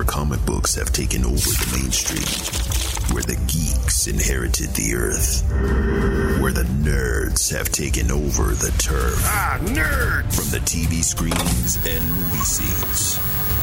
where comic books have taken over the mainstream, where the geeks inherited the earth, where the nerds have taken over the turf. Ah, nerds! From the TV screens and movie scenes.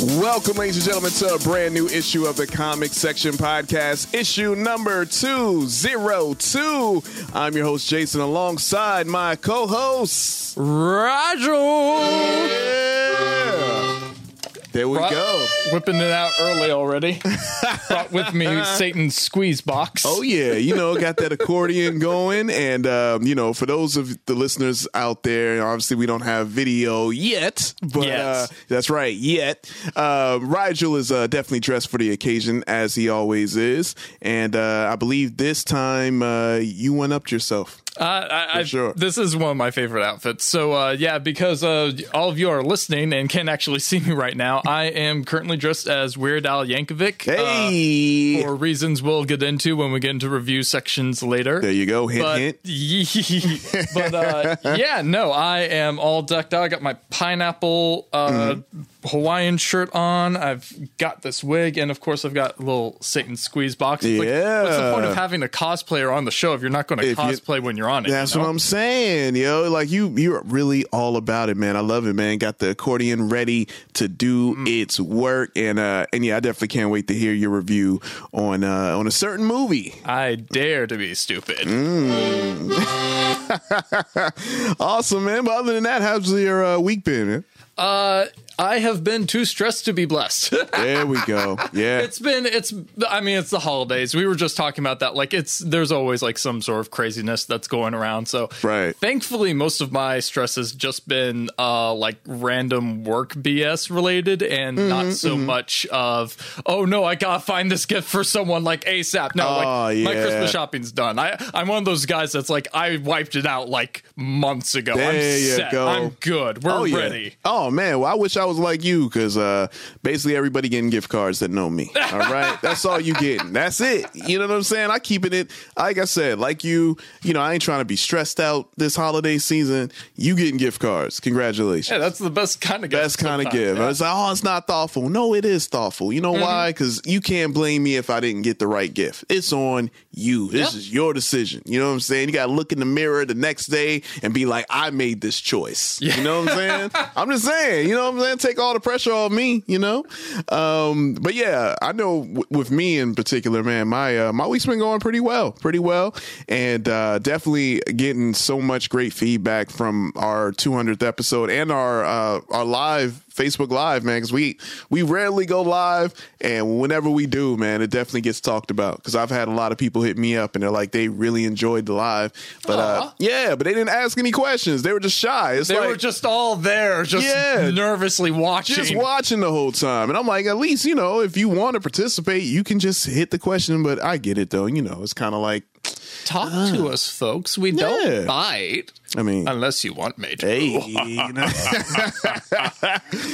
Welcome, ladies and gentlemen, to a brand new issue of the Comic Section Podcast, issue number 202. I'm your host, Jason, alongside my co host, Rigel. Yeah. There we Brought- go. Whipping it out early already. Brought with me Satan's squeeze box. Oh yeah, you know, got that accordion going, and um, you know, for those of the listeners out there, obviously we don't have video yet, but Yes. uh, that's right, yet. Uh, Rigel is uh, definitely dressed for the occasion as he always is, and uh, I believe this time uh, you one upped yourself. Uh, I, I, sure. This is one of my favorite outfits. So, uh, yeah, because uh, all of you are listening and can't actually see me right now, I am currently dressed as Weird Al Yankovic. uh, Hey, for reasons we'll get into when we get into review sections later. there you go. Hint, but hint. but uh, yeah, no, I am all decked out. I got my pineapple uh, Mm-hmm. Hawaiian shirt on. I've got this wig, and of course, I've got little Satan squeeze box. It's like, what's the point of having a cosplayer on the show if you're not going to If you- cosplay when you're on it? That's you know? what I'm saying, yo. Like you, you're really all about it, man. I love it, man. Got the accordion ready to do Mm. its work, and uh, and yeah, I definitely can't wait to hear your review on uh, on a certain movie. I dare to be stupid. Mm. Awesome, man. But other than that, how's your uh, week been? Man? Uh, I have been too stressed to be blessed. There we go. Yeah, It's been it's I mean it's the holidays. We were just talking about that. Like it's there's always like some sort of craziness that's going around. So Right. Thankfully most of my stress has just been uh like random work BS related and Mm-hmm, not so much of oh no, I gotta find this gift for someone like ASAP. No, Oh, like my. Christmas shopping's done. I I'm one of those guys that's like I wiped it out like months ago. There I'm you set. go. I'm good. We're ready. oh yeah. ready. Oh man, well I wish I was like you because uh, basically everybody getting gift cards that know me. All right, that's all you getting. That's it. You know what I'm saying? I keeping it. Like I said, like you. You know, I ain't trying to be stressed out this holiday season. You getting gift cards? Congratulations. Yeah, that's the best kind of gift. Best kind of gift. yeah. Mm-hmm. It's like, oh, it's not thoughtful. No, it is thoughtful. You know why? Because you can't blame me if I didn't get the right gift. It's on you. This Yeah. is your decision. You know what I'm saying? You got to look in the mirror the next day and be like, I made this choice. You know what I'm saying? I'm just saying. You know what I'm saying? Take all the pressure off me. You know. Um, but yeah, I know w- with me in particular, man, my uh, my week's been going pretty well, pretty well, and uh, definitely getting so much great feedback from our 200th episode and our uh, our live Facebook Live, man, because we we rarely go live, and whenever we do, man, it definitely gets talked about. Because I've had a lot of people hit me up, and they're like, they really enjoyed the live, but uh, yeah, but they didn't ask any questions. They were just shy. It's They like, were just all there, just Yeah. nervously watching. just watching the whole time. And I'm like, at least, you know, if you want to participate, you can just hit the question. But I get it though. You know, it's kind of like, Talk to us, folks. We Yeah. don't bite I mean, unless you want me to. hey, you know?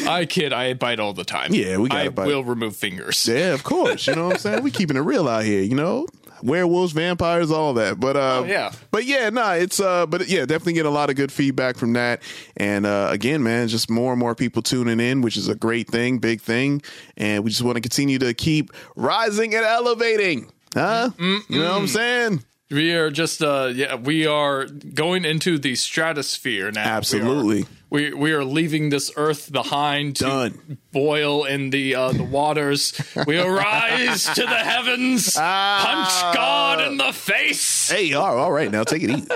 I kid. I bite all the time. Yeah, we gotta I bite. will remove fingers. yeah, of course. You know what I'm saying? We keeping it real out here, you know? Werewolves, vampires, all that. But uh Oh, yeah. But yeah, nah, it's uh but yeah, definitely get a lot of good feedback from that. And uh again, man, just more and more people tuning in, which is a great thing, big thing. And we just want to continue to keep rising and elevating. Huh? You know what I'm saying? We are just uh yeah, we are going into the stratosphere now. Absolutely. We are, we, are leaving this earth behind to Done. boil in the uh the waters. We arise to the heavens, punch God in the face. Hey, all all right, now take it easy.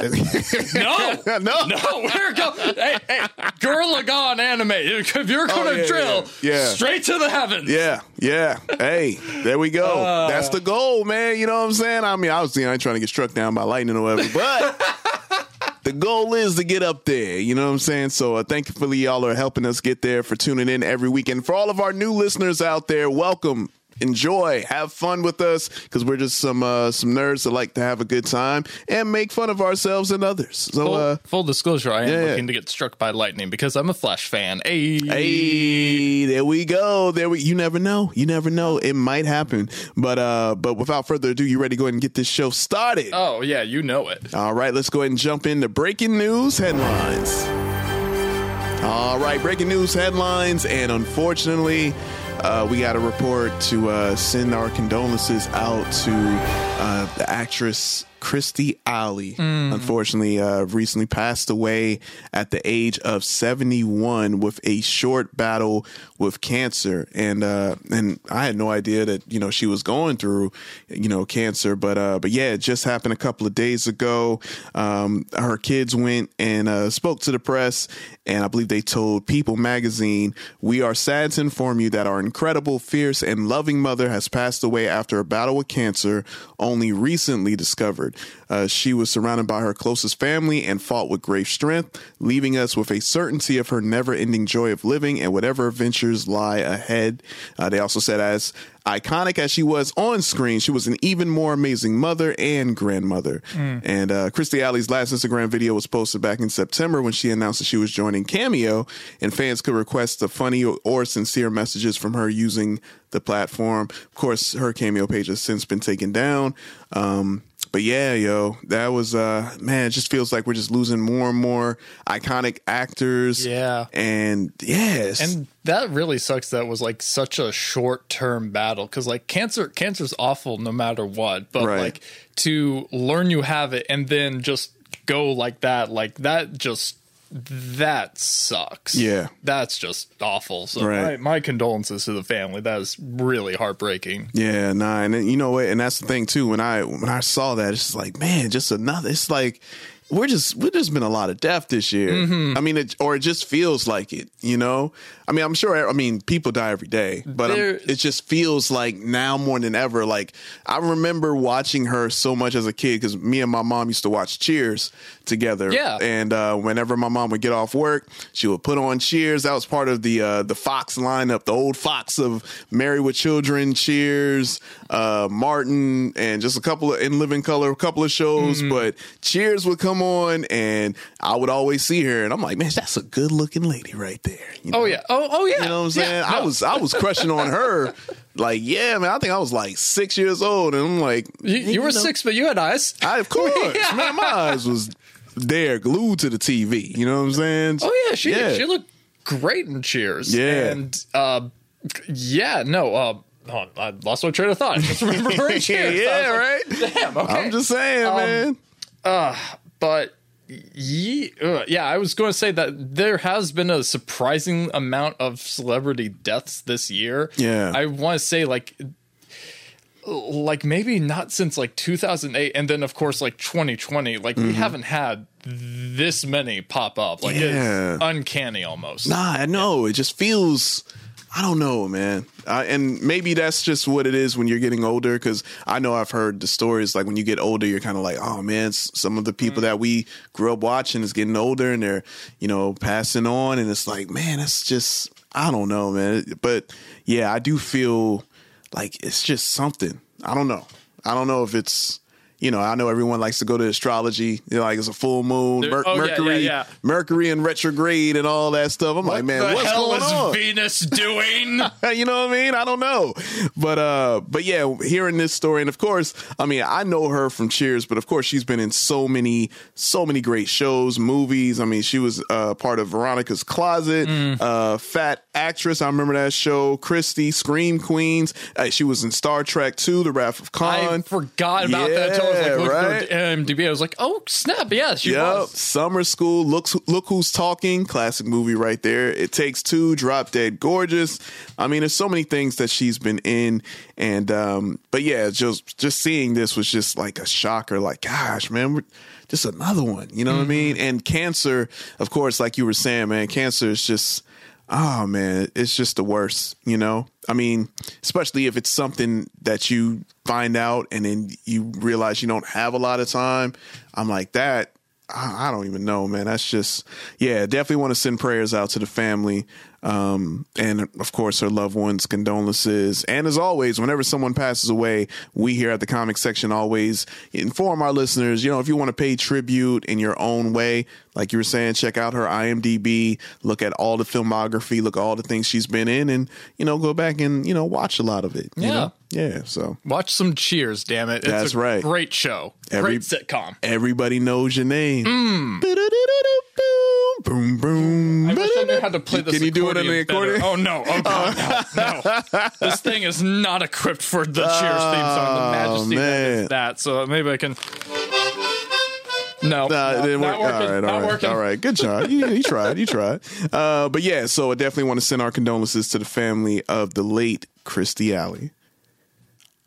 No, no. no, we're going. Hey, hey, Gurren Lagann anime. If you're going to Oh, yeah, drill, yeah, yeah. straight to the heavens. Yeah, yeah. Hey, there we go. Uh. That's the goal, man. You know what I'm saying? I mean, obviously, I ain't trying to get struck down by lightning or whatever, but the goal is to get up there. You know what I'm saying? So, uh, thankfully, y'all are helping us get there for tuning in every week. And for all of our new listeners out there, welcome. Enjoy, have fun with us because we're just some uh, some nerds that like to have a good time and make fun of ourselves and others. So, Full, uh, full disclosure, I am yeah. looking to get struck by lightning because I'm a Flash fan. Hey, Hey, there we go. There we. You never know. You never know. It might happen. But uh, but without further ado, you ready to go ahead and get this show started? Oh yeah, you know it. All right, let's go ahead and jump into breaking news headlines. All right, breaking news headlines, and unfortunately, uh, we got a report to uh, send our condolences out to uh, the actress Kirstie Alley. Unfortunately, uh, recently passed away at the age of 71 with a short battle with cancer, and uh, and I had no idea that you know she was going through you know cancer, but uh, but yeah, it just happened a couple of days ago. Um, her kids went and uh, spoke to the press, and I believe they told People magazine, "We are sad to inform you that our incredible, fierce, and loving mother has passed away after a battle with cancer, only recently discovered. Uh, she was surrounded by her closest family and fought with great strength, leaving us with a certainty of her never-ending joy of living and whatever adventures lie ahead." Uh, they also said, as iconic as she was on screen, she was an even more amazing mother and grandmother. And uh, Kirstie Alley's last Instagram video was posted back in September when she announced that she was joining Cameo, and fans could request the funny or sincere messages from her using the platform. Of course, her Cameo page has since been taken down. Um, but yeah, yo, that was uh man, it just feels like we're just losing more and more iconic actors. Yeah. And yes. And that really sucks. That was like such a short term battle because like cancer, cancer's awful no matter what. But Right. like to learn you have it and then just go like that, like that just that sucks. Yeah. that's just awful. So Right. my, my condolences to the family. That is really heartbreaking. Yeah, nah, and then, you know what? And that's the thing too. When I when I saw that, it's just like, man, just another. It's like we're just we've just been a lot of death this year. Mm-hmm. I mean, it, or it just feels like it. You know, I mean, I'm sure. I mean, people die every day, but it just feels like now more than ever. Like I remember watching her so much as a kid because me and my mom used to watch Cheers together. Yeah. and uh, whenever my mom would get off work, she would put on Cheers. That was part of the uh, the Fox lineup, the old Fox of Married with Children, Cheers, uh, Martin, and just a couple of In Living Color, a couple of shows. Mm-hmm. But Cheers would come on, and I would always see her, and I'm like, man, that's a good looking lady right there. You know? Oh yeah. Oh oh yeah. You know what I'm saying? Yeah, I was I was crushing on her. Like, yeah, man, I think I was like six years old, and I'm like, You, you were know, six, but you had eyes. I, of course, Yeah. man, my eyes was there, glued to the TV. You know what I'm saying? Oh yeah, she Yeah. she looked great in Cheers. Yeah. and uh, yeah, no, uh, oh, I lost my train of thought. I just remember her in Cheers. Yeah, like, right. Damn. Okay. I'm just saying, man. Uh, but ye, uh, yeah, I was going to say that there has been a surprising amount of celebrity deaths this year. Yeah. I want to say like like maybe not since like 2008 and then of course like 2020 like Mm-hmm. we haven't had this many pop up like Yeah. it's uncanny almost Nah, I know. It just feels. I don't know, man. Uh, and maybe that's just what it is when you're getting older. Because I know I've heard the stories like when you get older, you're kind of like, oh man, some of the people that we grew up watching is getting older and they're, you know, passing on, and it's like, man, that's just, I don't know, man. But yeah, I do feel like it's just something. I don't know. I don't know if it's. You know, I know everyone likes to go to astrology. You know, like it's a full moon, Mer- oh, yeah, yeah, Mercury, yeah. Mercury in retrograde, and all that stuff. I'm like, man, the what's hell going is on? Venus doing? you know what I mean? I don't know. But uh but yeah, hearing this story and of course, I mean, I know her from Cheers, but of course she's been in so many so many great shows, movies. I mean, she was uh part of Veronica's Closet, Mm. uh Fat Actress, I remember that show, Kirstie, Scream Queens. Uh, she was in Star Trek 2, The Wrath of Khan. I forgot about that until I was Yeah, like looking right? IMDb. I was like, oh snap, yeah, she Yep. was. Summer School. Look, look who's talking. Classic movie right there. It takes two. Drop Dead Gorgeous. I mean, there's so many things that she's been in, and um, but yeah, just just seeing this was just like a shocker. Like, gosh, man, just another one. You know what I mean? And cancer, of course, like you were saying, man, cancer is just. Oh man, it's just the worst, you know? I mean, especially if it's something that you find out and then you realize you don't have a lot of time. I'm like that I, don't even know, man. That's just yeah. Definitely want to send prayers out to the family, um, and of course her loved ones. Condolences, and as always, whenever someone passes away, we here at the comic section always inform our listeners. You know, if you want to pay tribute in your own way, like you were saying, check out her IMDb, look at all the filmography, look at all the things she's been in, and you know, go back and you know watch a lot of it. you Yeah. know? yeah. So Watch some Cheers, damn it! It's That's a right. Great show. Every- great sitcom. everybody knows your name. Hmm. Boom, boom. I wish I knew how to play this. Can you do it on the accordion accordion? better. Oh no! Oh god, no, no! This thing is not equipped for the Cheers theme song. The majesty that man. is that. So maybe I can. No, Nah, no, it didn't work. not working. All right, not all right, working. all right. Good job. You, you tried. You tried. Uh, but yeah, so I definitely want to send our condolences to the family of the late Kirstie Alley.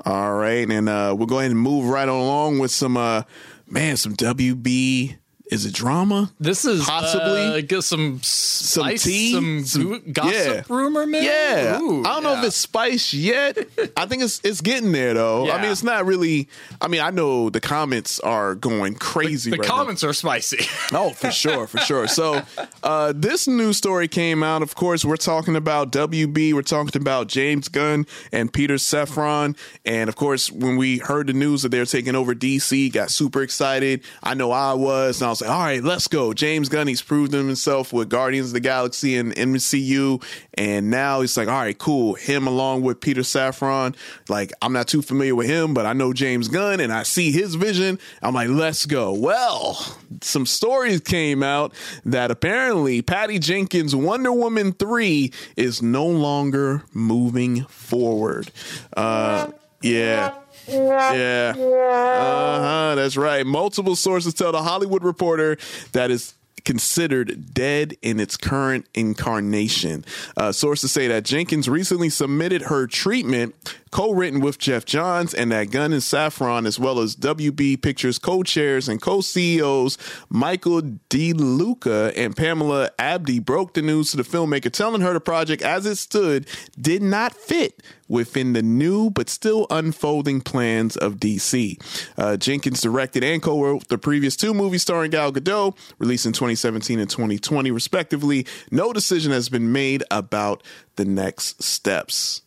All right, and uh, we'll go ahead and move right along with some uh, man, some WB. Is it drama? This is Possibly. uh, get some spice, tea? some, Some- gossip yeah. rumor, maybe. Yeah, Ooh, I don't know if it's spice yet. I think it's it's getting there though. I mean, it's not really. I mean, I know the comments are going crazy. the right now. comments are spicy. Oh, for sure, for sure. So, uh, this news story came out. Of course, we're talking about WB. We're talking about James Gunn and Peter Safran. And of course, when we heard the news that they're taking over DC, got super excited. I know I was, and I was like, "All right, let's go." James Gunn. He's proved himself with Guardians of the Galaxy and MCU, and now he's like, "All right, cool." Him along with Peter Safran. Like, I'm not too familiar with him, but I know James Gunn, and I see his vision. I'm like, "Let's go." Well, some stories came out that apparently Patty Jenkins' Wonder Woman 3 is no longer moving forward. Uh, yeah. Yeah. Uh huh. That's right. Multiple sources tell the Hollywood Reporter that is considered dead in its current incarnation. Uh, sources say that Jenkins recently submitted her treatment, co-written with Geoff Johns, and that Gunn and Safran, as well as WB Pictures co-chairs and co-CEOs Michael De Luca and Pamela Abdy broke the news to the filmmaker, telling her the project as it stood did not fit within the new but still unfolding plans of DC. Uh, Jenkins directed and co-wrote the previous two movies starring Gal Gadot, released in 2017 and 2020, respectively. No decision has been made about the next steps.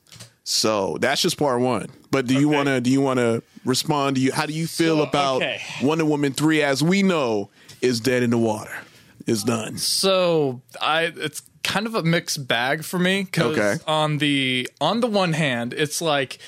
So that's just part one. But do you Okay. to? Do you want to respond? Do you? How do you feel So, about okay. Wonder Woman three? As we know, is dead in the water. Is done. So I it's kind of a mixed bag for me because Okay. on the on the one hand, it's like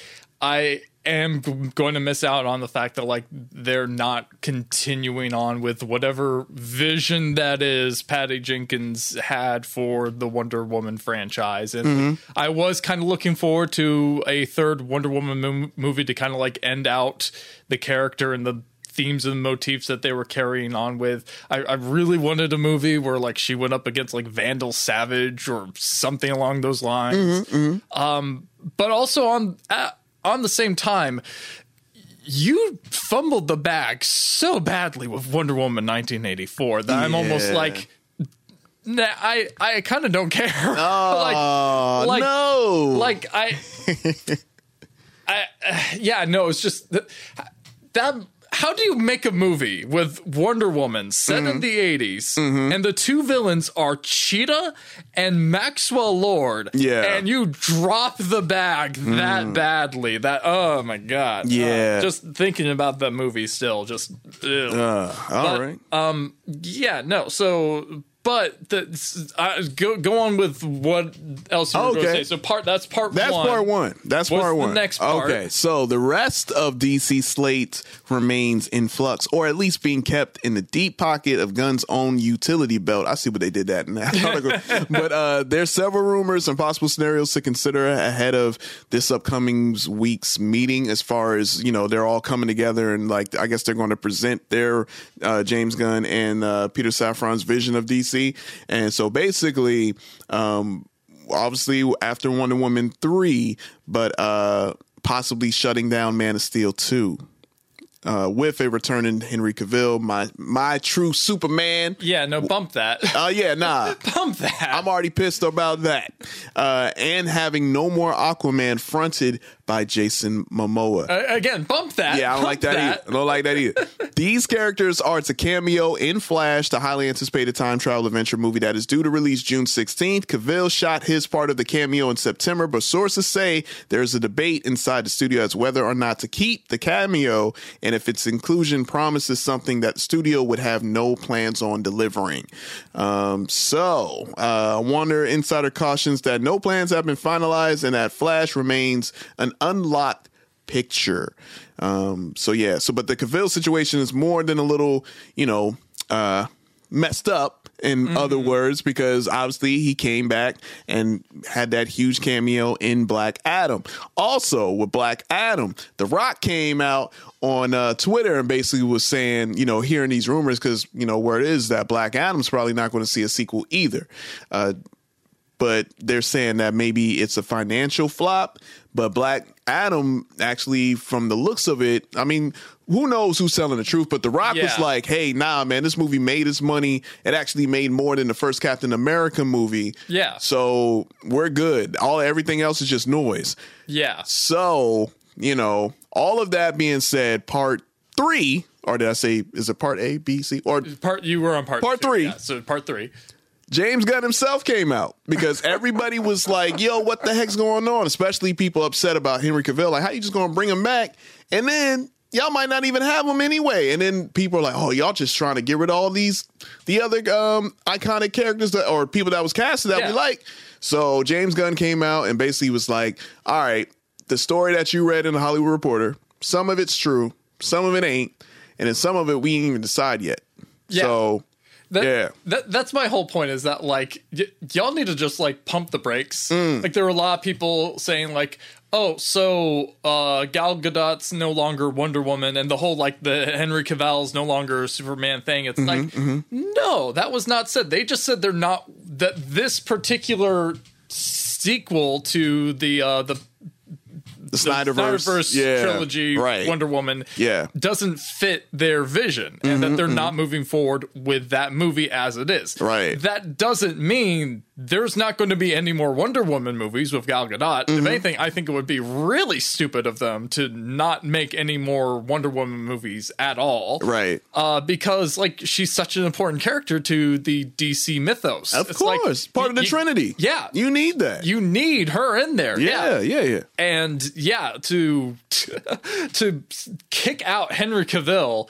I am going to miss out on the fact that like they're not continuing on with whatever vision that is Patty Jenkins had for the Wonder Woman franchise and Mm-hmm. I was kind of looking forward to a third Wonder Woman mo- movie to kind of like end out the character and the themes and motifs that they were carrying on with. I, I really wanted a movie where like she went up against like Vandal Savage or something along those lines. Um, but also on uh, on the same time, you fumbled the bag so badly with Wonder Woman 1984 that I'm almost like. Nah, I I kind of don't care. Oh like, no! like I, I uh, yeah, no, it's just that, that. How do you make a movie with Wonder Woman set Mm-hmm. in the 80s and the two villains are Cheetah and Maxwell Lord? Yeah. Mm. And you drop the bag that badly. That, oh my God. Uh, Yeah. just thinking about that movie still, just. Uh, all right. um, yeah, no. So, but the, uh, go go on with what else you were going to say. So part that's part That's one. part one. That's What's part the one. next part? Okay, so the rest of DC slate remains in flux, or at least being kept in the deep pocket of Gunn's own utility belt. I see what they did that now. but uh, there's several rumors and possible scenarios to consider ahead of this upcoming week's meeting. As far as you know, they're all coming together and like I guess they're going to present their uh, James Gunn and uh, Peter Safran's vision of DC. And so basically. Um, obviously after Wonder Woman 3, but uh possibly shutting down Man of Steel 2. Uh, with a returning Henry Cavill, my my true Superman. Yeah, no, bump that. Oh yeah, nah. bump that. I'm already pissed about that. Uh, and having no more Aquaman fronted by Jason Momoa. Uh, again, bump that. Yeah, I don't Bump like that, either. I don't like that either. These characters are it's a cameo in Flash, the highly anticipated time travel adventure movie that is due to release June 16th. Cavill shot his part of the cameo in September, but sources say there's a debate inside the studio as whether or not to keep the cameo and if its inclusion promises something that studio would have no plans on delivering. Um, so, uh, Warner Insider cautions that no plans have been finalized and that Flash remains an unlocked picture. Um, so yeah, so but the Cavill situation is more than a little, you know, uh, messed up in Mm-hmm. other words, because obviously he came back and had that huge cameo in Black Adam. Also, with Black Adam, The Rock came out on uh, Twitter and basically was saying, you know, hearing these rumors because you know where it is that Black Adam's probably not going to see a sequel either. Uh, but they're saying that maybe it's a financial flop. But Black Adam, actually, from the looks of it, I mean, who knows who's telling the truth? But The Rock was like, "Hey, nah, man, this movie made its money. It actually made more than the first Captain America movie. Yeah. so we're good. All everything else is just noise. Yeah. So you know, all of that being said, part three, or did I say is it part A, B, C, or Part you were on part Part two, three. Yeah, so part three. James Gunn himself came out because everybody was like, "Yo, what the heck's going on?" Especially people upset about Henry Cavill. Like, how you just gonna bring him back? And then y'all might not even have him anyway. And then people are like, "Oh, y'all just trying to get rid of all these the other um, iconic characters that or people that was casted that Yeah. we like." So James Gunn came out and basically was like, "All right, the story that you read in the Hollywood Reporter, some of it's true, some of it ain't, and then some of it we ain't even decide yet." Yeah. So That, Yeah. that that's my whole point is that like y- y'all need to just like pump the brakes. Mm. Like there were a lot of people saying like, "Oh, so uh Gal Gadot's no longer Wonder Woman and the whole like the Henry Cavill's no longer Superman thing." It's like no, that was not said. They just said they're not that this particular sequel to the uh the the Snyderverse, Snyderverse yeah, trilogy right? Wonder Woman Yeah. doesn't fit their vision and that mm-hmm, they're not mm-hmm. moving forward with that movie as it is. Right. That doesn't mean there's not going to be any more Wonder Woman movies with Gal Gadot. If anything, I think it would be really stupid of them to not make any more Wonder Woman movies at all. Right. Uh, because like she's such an important character to the DC mythos. Of It's like, course, part of the you- Trinity. Yeah. you need that. You need her in there. yeah, yeah, yeah. and yeah, to to kick out Henry Cavill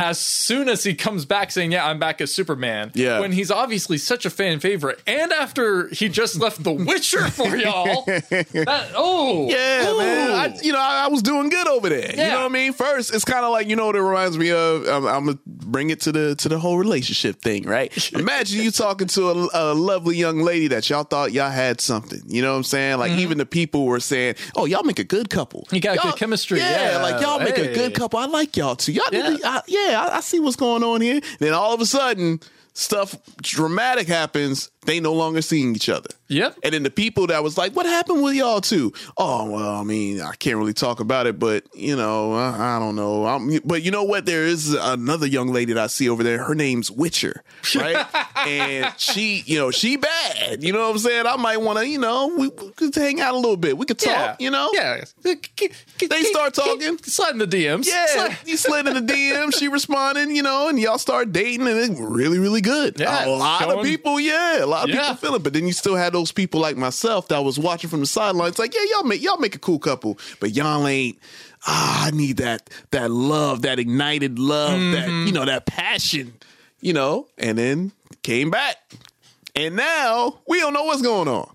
as soon as he comes back saying, "Yeah, I'm back as Superman." Yeah. when he's obviously such a fan favorite, and after he just left The Witcher for y'all. That, oh, Yeah, Ooh. man. I, you know, I, I was doing good over there. You know what I mean? First, it's kind of like you know what it reminds me of. I'm, I'm gonna bring it to the to the whole relationship thing, right? Imagine you talking to a, a lovely young lady that y'all thought y'all had something. You know what I'm saying? Like even the people were saying, "Oh, y'all make a good couple. Mm-hmm. You got Y'all- good chemistry. Yeah, Yeah. like y'all make a good couple. I like y'all too. Y'all, Yeah. I, yeah, I, I see what's going on here. Then all of a sudden, stuff dramatic happens. They no longer seeing each other. Yep. And then the people that was like, "What happened with y'all too?" Oh, well, I mean, I can't really talk about it, but you know, I, I don't know. I'm, but you know what? There is another young lady that I see over there. Her name's Witcher, right? and she, you know, she bad. You know what I'm saying? I might want to, you know, we, we could hang out a little bit. We could talk. Yeah, You know? yeah. They start talking. slide in the DMs. Yeah, Slide- you slid in the DM. She responded, you know, and y'all start dating, and it's really, really good. Yeah, a lot of people, yeah, a lot of Yeah. people feel it. But then you still had those people like myself that was watching from the sidelines, like, yeah, y'all make y'all make a cool couple, but y'all ain't. Ah, I need that that love, that ignited love, that Mm-hmm. you know, that passion, you know. And then came back, and now we don't know what's going on.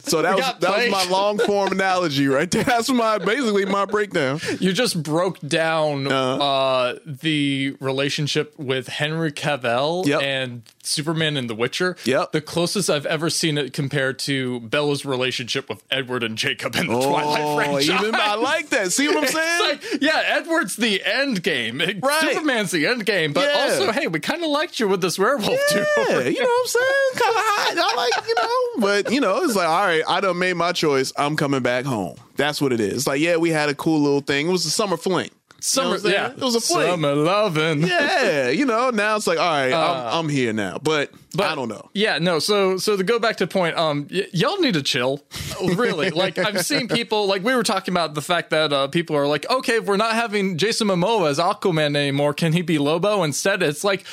So that was that was my long form analogy right there. That's my basically my breakdown. You just broke down Uh-huh. uh, the relationship with Henry Cavill Yep. and Superman and The Witcher. Yep. The closest I've ever seen it compared to Bella's relationship with Edward and Jacob in the oh, Twilight franchise. Oh, even I like that. See what I'm saying? Like, yeah, Edward's the end game. Right. Superman's the end game. But Yeah. also, hey, we kind of liked you with this werewolf too. yeah, you know what I'm saying? Kind of hot. I like, you know, but you know, it's like, all right, I done made my choice. I'm coming back home. That's what it is. Like, yeah, we had a cool little thing. It was a summer fling. Summer, what I'm yeah, it was a fling. Summer loving. Yeah, you know. Now it's like, all right, I'm, I'm here now, but, but I don't know. Yeah, no. So, so to go back to the point, um, y- y'all need to chill. Really, like I've seen people like we were talking about the fact that uh, people are like, okay, if we're not having Jason Momoa as Aquaman anymore, can he be Lobo instead? It's like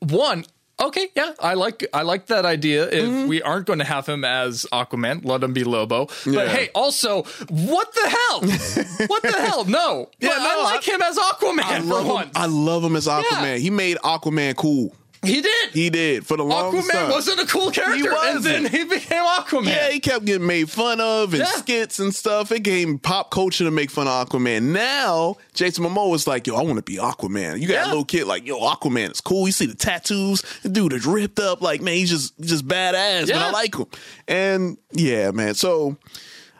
one. Okay, yeah, I like I like that idea. If Mm-hmm. we aren't going to have him as Aquaman, let him be Lobo. Yeah. But hey, also, what the hell? what the hell? No, Yeah, But I like I- him as Aquaman I for love him. once. I love him as Aquaman. He made Aquaman cool. He did. He did for the longest time. Aquaman time. wasn't a cool character, and wasn't. then he became Aquaman. Yeah, he kept getting made fun of and Yeah. skits and stuff. It gave pop culture to make fun of Aquaman. Now, Jason Momoa was like, yo, I want to be Aquaman. You got Yeah. a little kid like, yo, Aquaman is cool. You see the tattoos. The dude is ripped up. Like, man, he's just just badass. Yeah. I like him. And yeah, man. So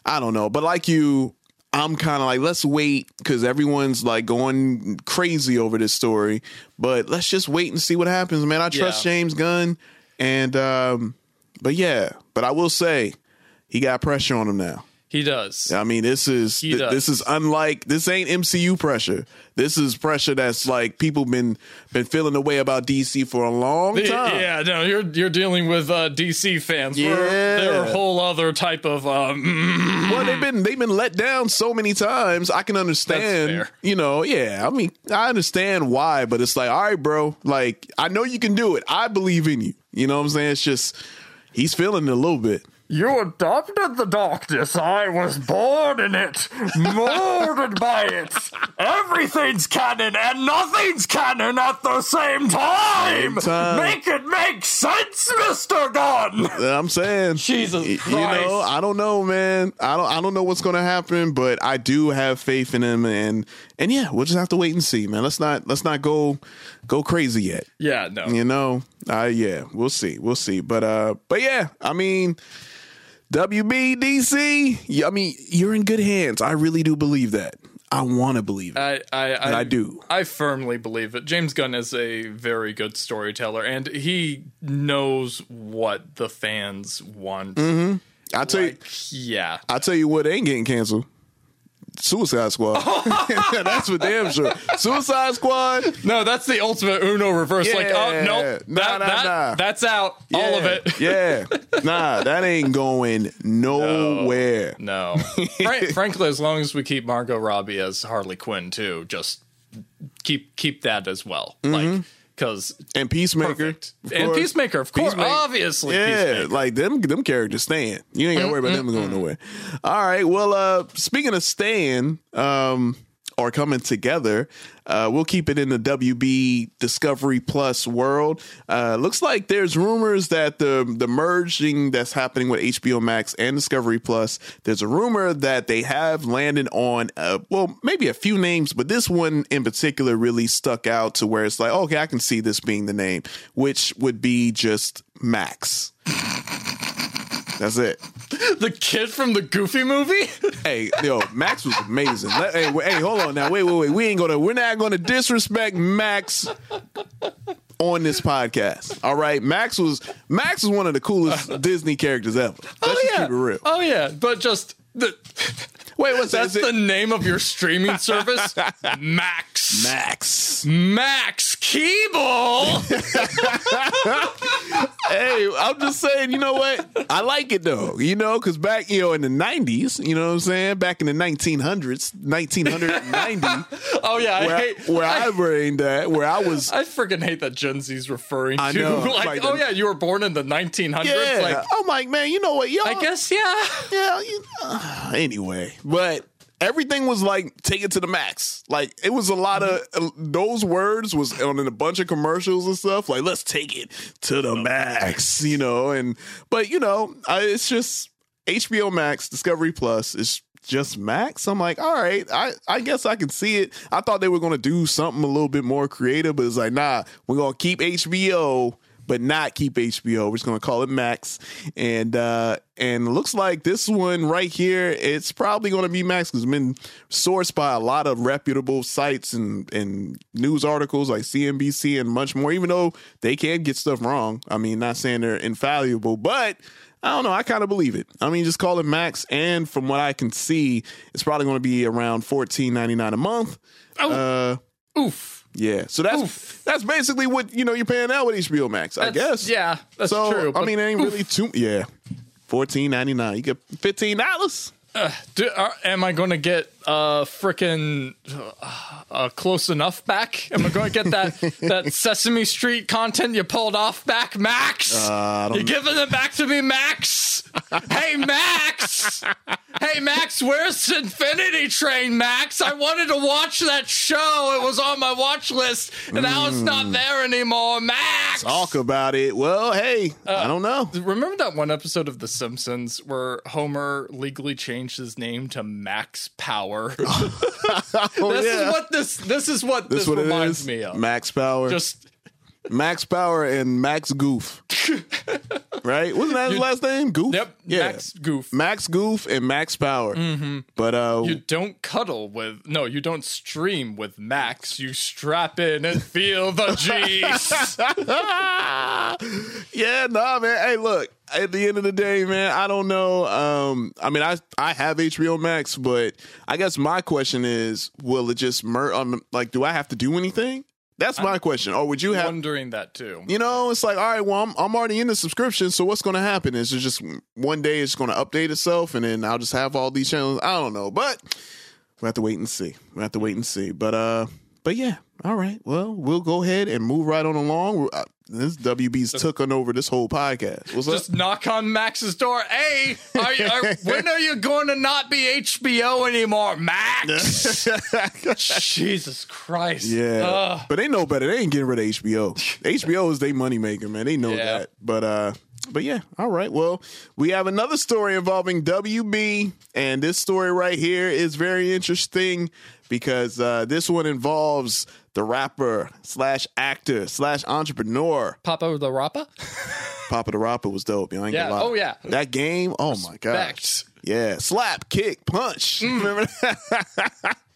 I don't know. But like you, I'm kind of like, let's wait because everyone's like going crazy over this story. But let's just wait and see what happens, man. I trust Yeah. James Gunn. And, um, but yeah, but I will say he got pressure on him now. He does. I mean, this is th- this is unlike this ain't MCU pressure. This is pressure that's like people been been feeling the way about DC for a long time. Yeah, no, you're you're dealing with uh, DC fans. We're- Yeah. they're a whole other type of. Um, Well, they've been they've been let down so many times. I can understand. You know, yeah. I mean, I understand why, but it's like, all right, bro. Like, I know you can do it. I believe in you. You know what I'm saying? It's just he's feeling it a little bit. You adopted the darkness. I was born in it, molded by it. Everything's canon and nothing's canon at the same time. Same time. Make it make sense, Mister Gunn. I'm saying, Jesus you know, I don't know, man. I don't, I don't know what's going to happen, but I do have faith in him, and and yeah, we'll just have to wait and see, man. Let's not let's not go go crazy yet. Yeah, no. You know, uh, yeah, we'll see, we'll see, but uh, but yeah, I mean, WBDC, I mean, you're in good hands. I really do believe that. I want to believe it. I, I, I, I do. I firmly believe it. James Gunn is a very good storyteller, and he knows what the fans want. Mm-hmm. I tell you, yeah. I tell you what, ain't getting canceled. Suicide Squad. That's for damn sure. Suicide Squad. No, that's the ultimate Uno reverse. like, oh Yeah. no, Nah, that, nah, that, nah. that's out. All of it. Yeah. Nah, that ain't going nowhere. No. Frank, frankly, as long as we keep Margot Robbie as Harley Quinn too, just keep keep that as well. Like, mm-hmm. Because And Peacemaker. perfect. And course. Peacemaker, of course, Peacemaker. obviously. Yeah, Peacemaker. like them them characters staying. You ain't gotta worry about them going nowhere. All right. Well, uh speaking of staying, um, or coming together, uh, we'll keep it in the WB Discovery Plus world. Uh, looks like there's rumors that the the merging that's happening with HBO Max and Discovery Plus. There's a rumor that they have landed on, uh, well, maybe a few names, but this one in particular really stuck out to where it's like, okay, I can see this being the name, which would be just Max. That's it. the kid from the Goofy movie. Hey, yo, Max was amazing. Let- hey, wait, hey, hold on now. Wait, wait, wait. We ain't gonna. We're not gonna disrespect Max on this podcast. All right, Max was Max was one of the coolest Disney characters ever. Oh, Let's just keep it real. Oh yeah, but just the. Wait, what's that? That's the name of your streaming service, Max. Max? Max Keeble. Hey, I'm just saying. You know what? I like it though. You know, because back you know in the '90s, you know what I'm saying. Back in the 1900s, 1990, Oh yeah, I where, hate. where I, I reigned at, where I was I freaking hate that Gen Z's referring I to know, like, like oh yeah, you were born in the 1900s. Yeah, Like, I'm like, man, you know what? Y'all, I guess yeah. yeah. You, uh, anyway, but everything was like take it to the max. Like it was a lot of uh, those words was on in a bunch of commercials and stuff. Like let's take it to the max, you know. And but you know, I, it's just HBO Max, Discovery Plus. It's just Max. I'm like, all right, I, I guess I can see it. I thought they were gonna do something a little bit more creative, but it's like, nah, we're gonna keep HBO, but not keep HBO. We're just gonna call it Max. And uh and looks like this one right here, it's probably gonna be Max because it's been sourced by a lot of reputable sites and and news articles like CNBC and much more, even though they can get stuff wrong. I mean, not saying they're infallible, but I don't know. I kind of believe it. I mean, just call it max, and from what I can see, it's probably going to be around fourteen ninety nine a month. Oh. Uh, Oof. Yeah. So that's Oof. that's basically what you know you're paying now with HBO Max. I That's- guess. Yeah, that's so true. I but mean, it ain't really too. Yeah. Fourteen ninety nine. You get fifteen dollars. do, uh, am I going to get uh freaking uh, uh, close enough back? Am I going to get that that Sesame Street content you pulled off back, Max? Uh, you giving it back to me, Max? hey, Max! Hey, Max, where's Infinity Train, Max? I wanted to watch that show. It was on my watch list, and now it's not there anymore, Max. Talk about it. Well, hey, I don't know. Remember that one episode of The Simpsons where Homer legally changed his name to Max Power? Oh, this yeah. is what this this is what this, That's what reminds me of. Max Power. Just Max Power and Max Goof. right? Wasn't that his last name? Goof? yep, Yeah. Max Goof. Max Goof and Max Power. Mm-hmm. But uh You don't cuddle with no, you don't stream with Max. You strap in and feel the G's. yeah, nah, man. Hey, look. At the end of the day, man, I don't know. Um, I mean, I I have HBO Max, but I guess my question is, will it just mer? Um, like, do I have to do anything? That's my question. Or would you have? Wondering that too. You know, it's like, all right, well, I'm, I'm already in the subscription, so what's going to happen? Is it just one day it's going to update itself, and then I'll just have all these channels? I don't know, but we have to wait and see. We have to wait and see. But uh, but yeah, all right. Well, we'll go ahead and move right on along. This WB's took on over this whole podcast. What's Just up? knock on Max's door. Hey, are you, are, when are you going to not be HBO anymore, Max? Jesus Christ. Yeah, Ugh. but they know better. They ain't getting rid of HBO. HBO is their moneymaker, man. They know Yeah. that. But uh, but yeah, all right. Well, we have another story involving WB, and this story right here is very interesting because uh, this one involves the rapper slash actor slash entrepreneur. PaRappa the Rapper? PaRappa the Rapper was dope. You know, I ain't Yeah. gonna lie. Oh, yeah. that game. Oh my god. Yeah, slap, kick, punch. Mm. Remember that?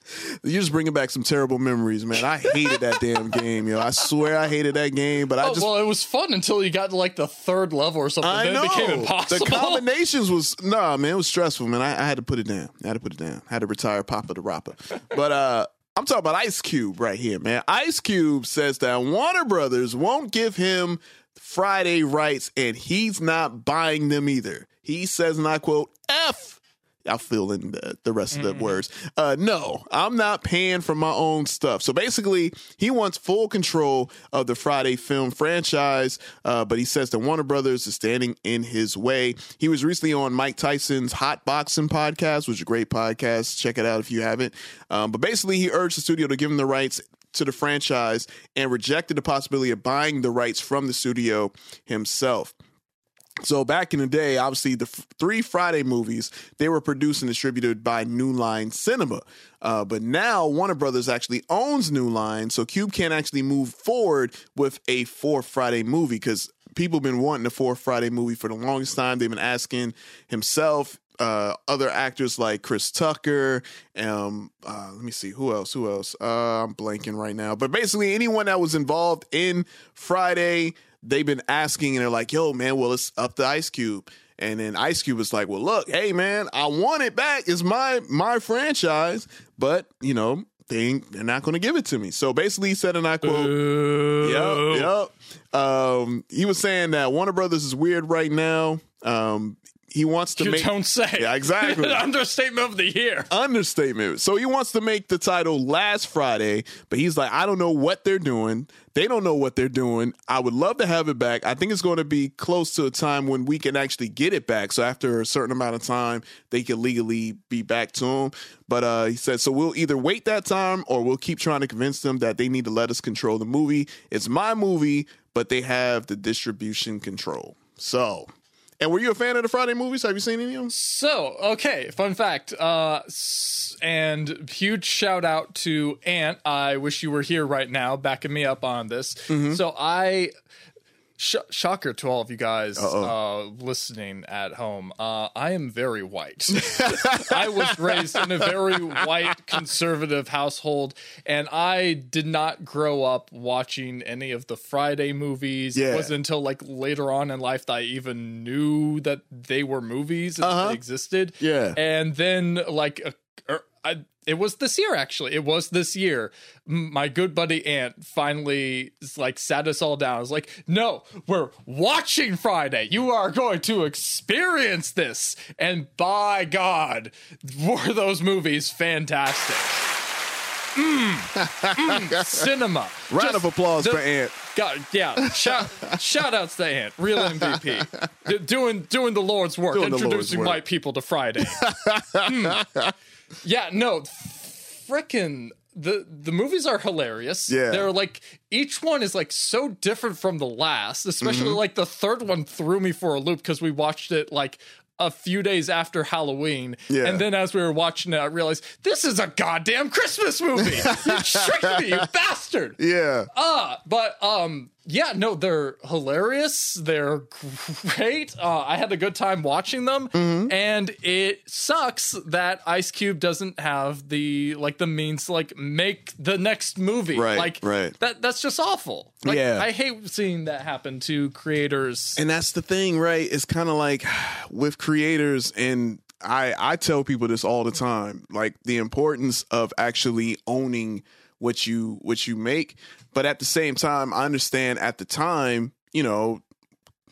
You're just bringing back some terrible memories, man. I hated that damn game, yo. I swear I hated that game, but I Oh, just well, it was fun until you got to like the third level or something. I then know it became impossible. the combinations was nah, man. It was stressful, man. I, I had to put it down. I had to put it down. I had to retire PaRappa the Rapper. But uh, I'm talking about Ice Cube right here, man. Ice Cube says that Warner Brothers won't give him Friday rights, and he's not buying them either. He says, and I quote, "F." I'll fill in the, the rest of the words. Uh, no, I'm not paying for my own stuff. So basically, he wants full control of the Friday film franchise, uh, but he says that Warner Brothers is standing in his way. He was recently on Mike Tyson's Hot Boxing podcast, which is a great podcast. Check it out if you haven't. Um, but basically, he urged the studio to give him the rights to the franchise and rejected the possibility of buying the rights from the studio himself. So back in the day, obviously the f- three Friday movies they were produced and distributed by New Line Cinema, uh, but now Warner Brothers actually owns New Line, so Cube can't actually move forward with a fourth Friday movie because people have been wanting a fourth Friday movie for the longest time. They've been asking himself, uh, other actors like Chris Tucker. Um, uh, let me see who else. Who else? Uh, I'm blanking right now. But basically, anyone that was involved in Friday, they've been asking, and they're like, "Yo, man, well, it's up to Ice Cube." And then Ice Cube was like, "Well, look, hey, man, I want it back. It's my my franchise, but you know." They ain't, they're not going to give it to me. So basically, he said, and I quote, Yep, yep. Um, he was saying that Warner Brothers is weird right now. Um, he wants to you make don't say. Yeah, exactly. Understatement of the year. understatement. So he wants to make the title last Friday, but he's like, I don't know what they're doing. They don't know what they're doing. I would love to have it back. I think it's going to be close to a time when we can actually get it back. So after a certain amount of time, they can legally be back to him. But uh, he said, so we'll either wait that time or we'll keep trying to convince them that they need to let us control the movie. It's my movie, but they have the distribution control. So. And were you a fan of the Friday movies? Have you seen any of them? So, okay, fun fact. Uh, and huge shout out to Ant. I wish you were here right now, backing me up on this. Mm-hmm. So, I Sh- shocker to all of you guys uh, listening at home. Uh, I am very white. I was raised in a very white conservative household, and I did not grow up watching any of the Friday movies. Yeah. It wasn't until like later on in life that I even knew that they were movies and that they existed. Yeah. and then like a, er, I, it was this year actually. It was this year. My good buddy Ant finally like sat us all down. I was like no we're watching friday. You are going to experience this. And by god were those movies fantastic. Mm, mm, cinema. Round Just of applause the- for Ant. God, yeah. Shout, shout outs to Ant, real MVP, D- doing doing the Lord's work, Doing the Lord's introducing work. white people to Friday. Hmm. Yeah, no, frickin' the the movies are hilarious. Yeah. they're like each one is like so different from the last. Especially Mm-hmm. like the third one threw me for a loop because we watched it like. A few days after Halloween, Yeah. and then as we were watching it, I realized this is a goddamn Christmas movie. You tricked me, you bastard. Yeah. Uh, but um, yeah, no, they're hilarious. They're great. Uh, I had a good time watching them, Mm-hmm. and it sucks that Ice Cube doesn't have the like the means to like make the next movie. Right, like right. that that's just awful. Like, Yeah. I hate seeing that happen to creators. And that's the thing, right? It's kind of like with creators and I I tell people this all the time, like the importance of actually owning what you what you make, but at the same time, I understand at the time, you know,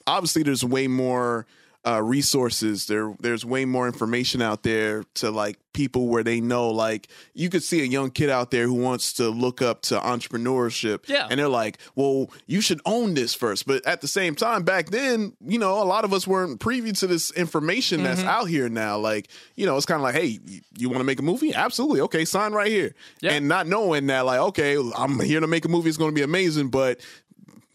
obviously there's way more uh, resources. There there's way more information out there to like people where they know like you could see a young kid out there who wants to look up to entrepreneurship Yeah. and they're like well you should own this first. But at the same time back then you know a lot of us weren't privy to this information that's Mm-hmm. out here now. Like you know it's kind of like hey you, you want to make a movie? Absolutely. Okay sign right here. Yeah. and not knowing that like okay i'm here to make a movie. It's going to be amazing. But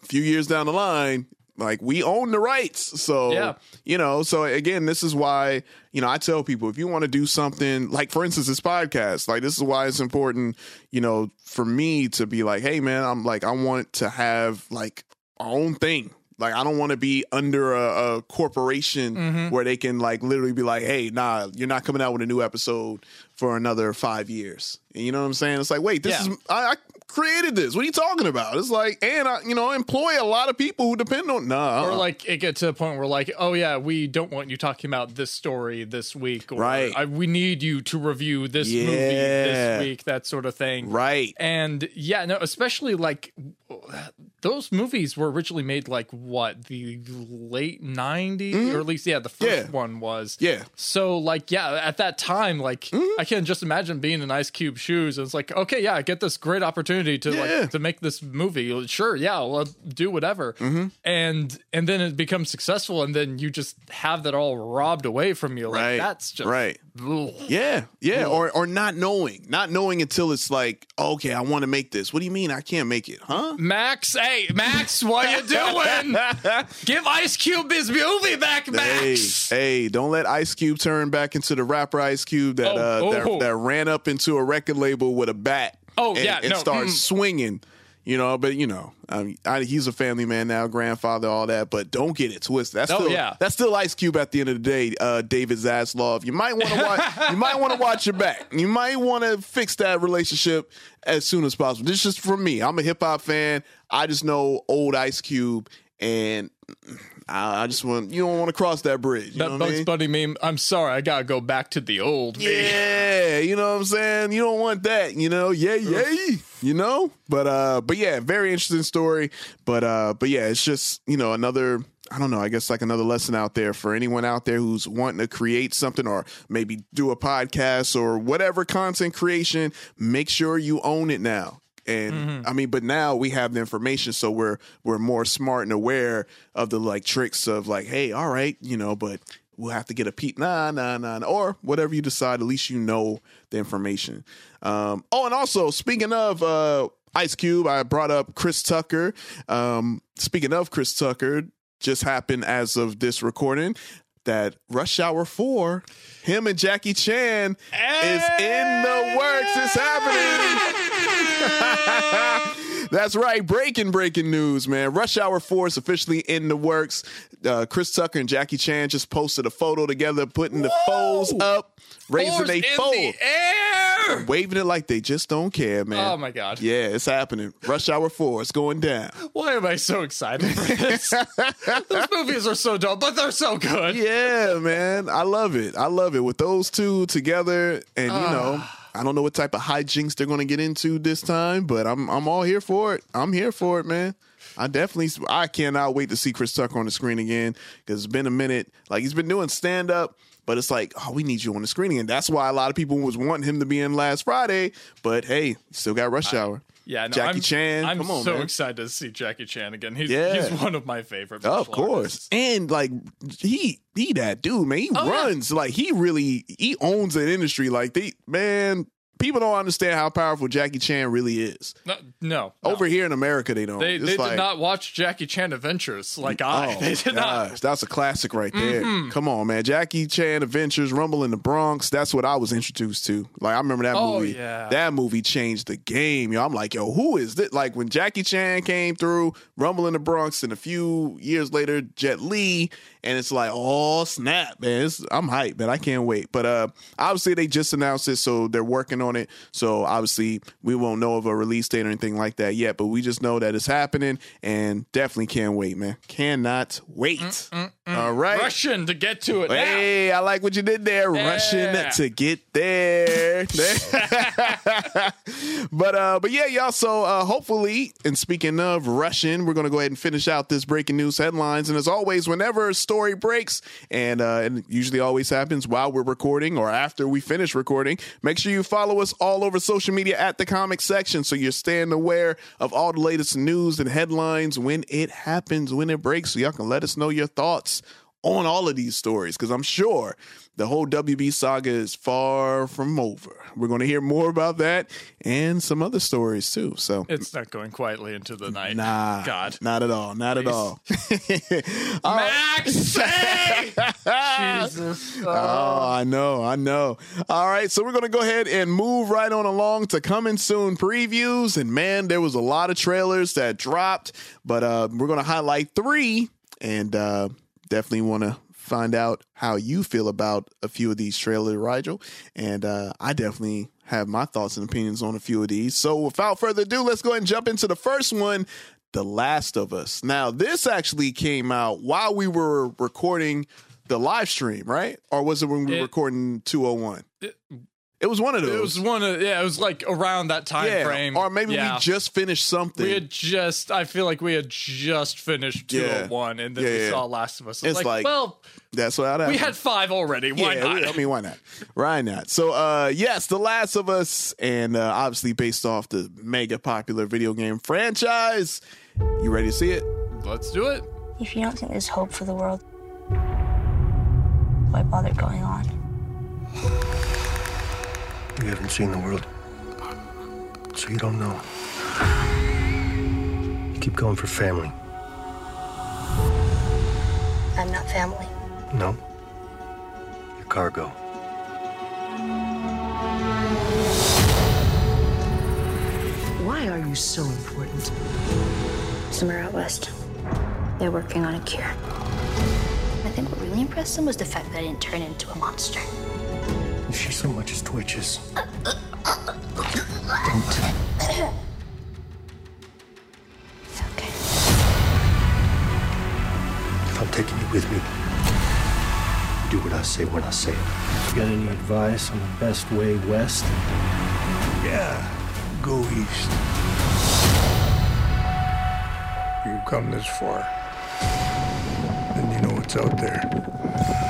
a few years down the line like we own the rights so Yeah. you know so again this is why you know i tell people if you want to do something like for instance this podcast like this is why it's important you know for me to be like hey man i'm like i want to have like our own thing like i don't want to be under a, a corporation Mm-hmm. where they can like literally be like hey nah you're not coming out with a new episode for another five years and you know what i'm saying it's like wait this Yeah. is I, I created this? What are you talking about? It's like and i you know employ a lot of people who depend on nah. Or like it gets to a point where like oh yeah we don't want you talking about this story this week or Right. I, we need you to review this movie this week that sort of thing. Right. And yeah no especially like those movies were originally made like what the late 90s or at least yeah the first Mm-hmm. Yeah. one was Yeah. so like yeah at that time like Mm-hmm. i can just imagine being in ice cube shoes and it's like okay yeah i get this great opportunity to Yeah. like to make this movie sure yeah well do whatever Mm-hmm. and and then it becomes successful and then you just have that all robbed away from you like Right. that's just right ugh. Yeah, yeah, or or not knowing, not knowing until it's like, okay, I want to make this. What do you mean I can't make it, huh? Max, hey, Max, what you doing? Give Ice Cube his movie back, Hey, Max. hey, don't let Ice Cube turn back into the rapper Ice Cube that Oh, uh oh. that, that ran up into a record label with a bat. Oh, and, yeah, and no, started mm. swinging. You know, but you know, um, I, he's a family man now, grandfather, all that. But don't get it twisted. That's Oh, still, yeah. that's still Ice Cube at the end of the day. Uh, David Zaslav. You might want to watch. you might want to watch your back. You might want to fix that relationship as soon as possible. This is just from me. I'm a hip hop fan. I just know old Ice Cube, and I, I just want you don't want to cross that bridge. You That know I Bugs mean? Bunny meme. I'm sorry, I gotta go back to the old me. Yeah, you know what I'm saying? You don't want that, you know? Yay, yay. You know? But uh but yeah, very interesting story. But uh but yeah, it's just, you know, another I don't know, I guess like another lesson out there for anyone out there who's wanting to create something or maybe do a podcast or whatever content creation, make sure you own it now. And I mean, but now we have the information, so we're we're more smart and aware of the like tricks of like, hey, all right, you know, but we'll have to get a peep, nah, nah, nah, or whatever you decide. At least you know the information. Um, oh, and also speaking of uh, Ice Cube, I brought up Chris Tucker. Um, speaking of Chris Tucker, just happened as of this recording that Rush Hour Four, him and Jackie Chan is in the works. It's happening. That's right. Breaking, breaking news, man. Rush Hour 4 is officially in the works. Uh, Chris Tucker and Jackie Chan just posted a photo together, putting the foes up, raising in foe, the air. waving it like they just don't care, man. Oh my god. Yeah, it's happening. Rush Hour 4 is going down. Why am I so excited for this? Those movies are so dope, but they're so good. Yeah, man. I love it. I love it. With those two together, and you know, I don't know what type of hijinks they're going to get into this time, but I'm I'm all here for it. I'm here for it, man. I definitely, I cannot wait to see Chris Tucker on the screen again because it's been a minute. Like he's been doing stand up, but it's like, oh, we need you on the screen again. That's why a lot of people was wanting him to be in last Friday, but hey, still got Rush Hour. Yeah, no, Jackie I'm, Chan. I'm Come on, so man. excited to see Jackie Chan again. He's Yeah. he's one of my favorite. Of course. artists. And like he he that dude, man. He Oh, yeah. runs. Like he really he owns an industry. Like they man, people don't understand how powerful Jackie Chan really is. No, no, no. Over here in America they don't. They, they like, did not watch Jackie Chan Adventures like I. Oh, they did not. Mm-hmm. that's a classic right there. Come on, man. Jackie Chan Adventures, Rumble in the Bronx. That's what I was introduced to. Like I remember that Oh, movie. yeah. That movie changed the game. Yo, I'm like, yo, who is this? Like when Jackie Chan came through, Rumble in the Bronx, and a few years later, Jet Li, and it's like, oh snap, man. It's, I'm hyped, man. I can't wait. But uh obviously they just announced it, so they're working on it. So obviously we won't know of a release date or anything like that yet, but we just know that it's happening and definitely can't wait, man. Cannot wait. All right. Russian to get to it. Hey, I like what you did there. Rushing Yeah. to get there. but uh but yeah, y'all. So uh hopefully, and speaking of Russian, we're gonna go ahead and finish out this breaking news headlines. And as always, whenever a story breaks, and uh and usually always happens while we're recording or after we finish recording, make sure you follow us all over social media at the comic section so you're staying aware of all the latest news and headlines when it happens, when it breaks, so y'all can let us know your thoughts on all of these stories because I'm sure the whole WB saga is far from over. We're going to hear more about that and some other stories too. So, It's not going quietly into the night. nah, God. not at all, not at all. Max, say! Jesus. Oh, I know, I know. All right, so we're going to go ahead and move right on along to coming soon previews. And man, there was a lot of trailers that dropped, but uh, we're going to highlight three and uh, definitely want to find out how you feel about a few of these trailers, Rigel. And uh, I definitely have my thoughts and opinions on a few of these. So without further ado, let's go ahead and jump into the first one. The Last of Us. Now, this actually came out while we were recording the live stream, right? Or was it when we were It- recording 201? It- It was one of those. It was one of yeah. It was like around that time yeah. frame, Or maybe Yeah. we just finished something. We had just. I feel like we had just finished Yeah. 201, and then Yeah, we yeah. saw Last of Us. It's like, like- well, That's what happened. we had five already. Why yeah, not? we- I mean, why not? Why not? So, uh, yes, The Last of Us, and uh, obviously based off the mega popular video game franchise. You ready to see it? Let's do it. If you don't think there's hope for the world, why bother going on? You haven't seen the world, so you don't know. You keep going for family. I'm not family. No. Your cargo. Why are you so important? Somewhere out west, they're working on a cure. I think what really impressed them was the fact that I didn't turn into a monster. If she so much as twitches, Don't. It's okay. If I'm taking you with me. Do what I say when I say it. You Got any advice on the best way west? Yeah, go east. You've come this far. Then you know what's out there.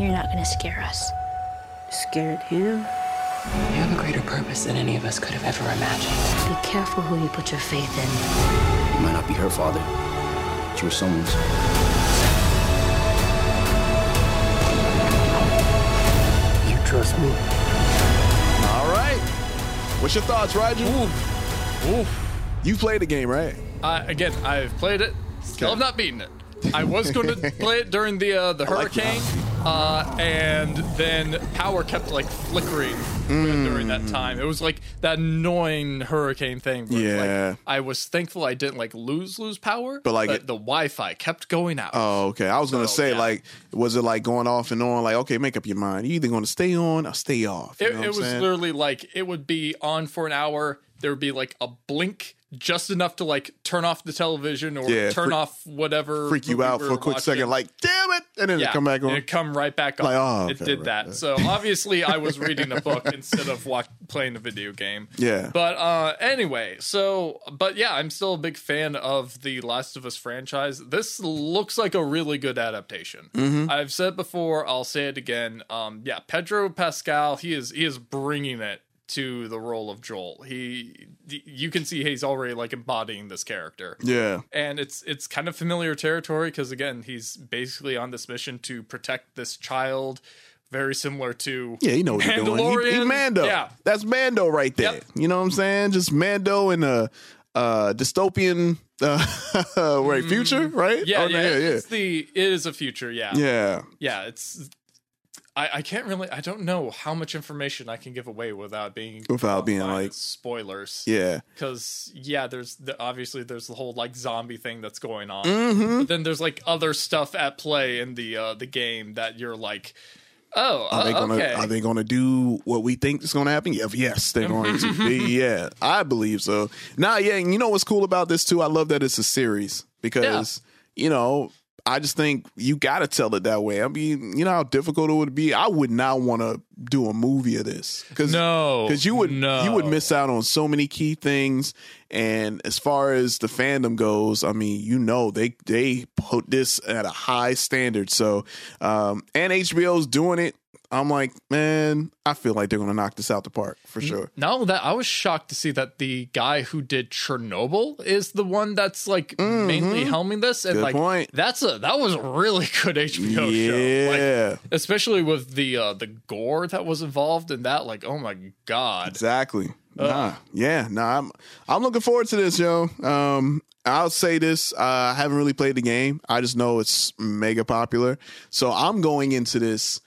You're not gonna scare us. Scared him? You have a greater purpose than any of us could have ever imagined. Be careful who you put your faith in. You might not be her father, but you were someone's. You trust me? All right. What's your thoughts, Rigel? Oof. You played the game, right? Uh, again, I've played it. Still Okay. have not beaten it. I was going to play it during the uh, the I like hurricane, Uh, and then power kept like flickering Mm. during that time. It was like that annoying hurricane thing. Yeah. Like, I was thankful I didn't like lose lose power, But, like, but it- the Wi-Fi kept going out. Oh, okay. I was gonna say yeah. like, was it like going off and on? Like, okay, make up your mind. You're either gonna stay on or stay off. You It, know what it was saying? literally like it would be on for an hour. There would be like a blink, just enough to like turn off the television or Yeah, turn freak- off whatever. freak you out we for a quick second. Like, damn it, and then it come back on. It come right back on. Like, oh, it did right, that. right. So obviously, I was reading a book instead of watch, playing a video game. Yeah. But uh, anyway, so but yeah, I'm still a big fan of the Last of Us franchise. This looks like a really good adaptation. Mm-hmm. I've said before, I'll say it again. Um, yeah, Pedro Pascal, he is he is bringing it to the role of Joel. He, you can see he's already like embodying this character yeah. and it's it's kind of familiar territory because again he's basically on this mission to protect this child very similar to Yeah, you know what you're doing. He, he Mando. yeah That's Mando right there. Yep. You know what I'm saying? Just Mando in a uh, dystopian uh, right future, right? Mm. yeah Oh, yeah, yeah, it's the it is a future yeah yeah. yeah it's I, I can't really I don't know how much information I can give away without being Without being, like- spoilers Yeah. because yeah there's the, obviously there's the whole like zombie thing that's going on Mm-hmm. but then there's like other stuff at play in the uh the game that you're like oh Are they uh, gonna okay Are they gonna do what we think is gonna happen? Yeah, yes, they're going to. Be, yeah, I believe so. Nah, yeah, and you know what's cool about this too? I love that it's a series because you know I just think you got to tell it that way. I mean, you know how difficult it would be. I would not want to do a movie of this because No, because you would no. you would miss out on so many key things. And as far as the fandom goes, I mean, you know they they put this at a high standard. So um, and HBO's doing it. I'm like, man, I feel like they're gonna knock this out the park for sure. Not only that, I was shocked to see that the guy who did Chernobyl is the one that's like mainly helming this, and Mm-hmm. Good like point. that's a that was a really good HBO show, Yeah. like, especially with the uh, the gore that was involved in that. Like, oh my god, Exactly. Nah, yeah, nah. I'm I'm looking forward to this, yo. Um, I'll say this: uh, I haven't really played the game. I just know it's mega popular, so I'm going into this.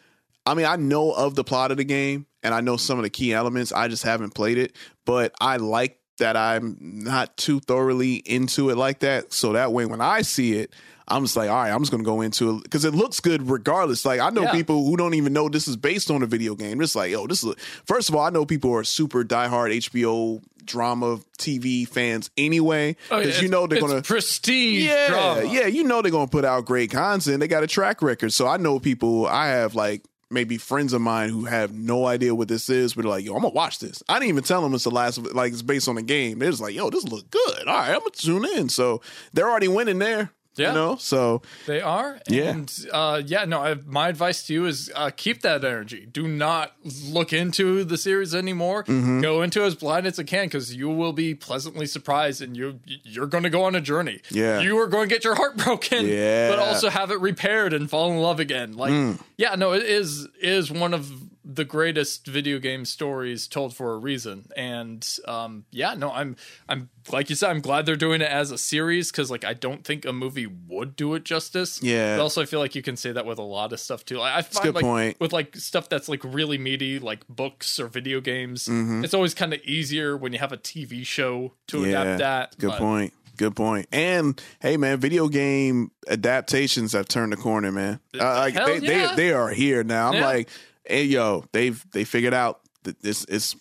I mean, I know of the plot of the game, and I know some of the key elements. I just haven't played it, but I like that I'm not too thoroughly into it like that. So that way, when I see it. I'm just like, all right, I'm just gonna go into it because it looks good regardless. Like I know Yeah. people who don't even know this is based on a video game. It's like, yo, this is first of all, I know people who are super diehard HBO drama TV fans anyway. Oh, Because yeah, you know they're gonna prestige yeah, drama. yeah, you know they're gonna put out great content. They got a track record. So I know people. I have like maybe friends of mine who have no idea what this is, but they're like, yo, I'm gonna watch this. I didn't even tell them it's the last, like it's based on a game. They're just like, yo, this look good. All right, I'm gonna tune in. So they're already winning there. Yeah. You know, so They are. Yeah. And uh, yeah, no, I, my advice to you is uh, keep that energy. Do not look into the series anymore. Mm-hmm. Go into as blind as it can because you will be pleasantly surprised and you, you're going to go on a journey. Yeah. You are going to get your heart broken, Yeah. but also have it repaired and fall in love again. Like, Mm. yeah, no, it is is one of the greatest video game stories told for a reason. And um, yeah, no, I'm I'm like you said, I'm glad they're doing it as a series because like I don't think a movie would do it justice. Yeah. But also, I feel like you can say that with a lot of stuff too. Like, I find good like point. with like stuff that's like really meaty, like books or video games. Mm-hmm. It's always kind of easier when you have a TV show to adapt that. Good but- point. Good point. And hey, man, video game adaptations have turned the corner, man. Uh, like Hell they, yeah. they they are here now. I'm Yeah. like, hey, yo, they've they figured out that this is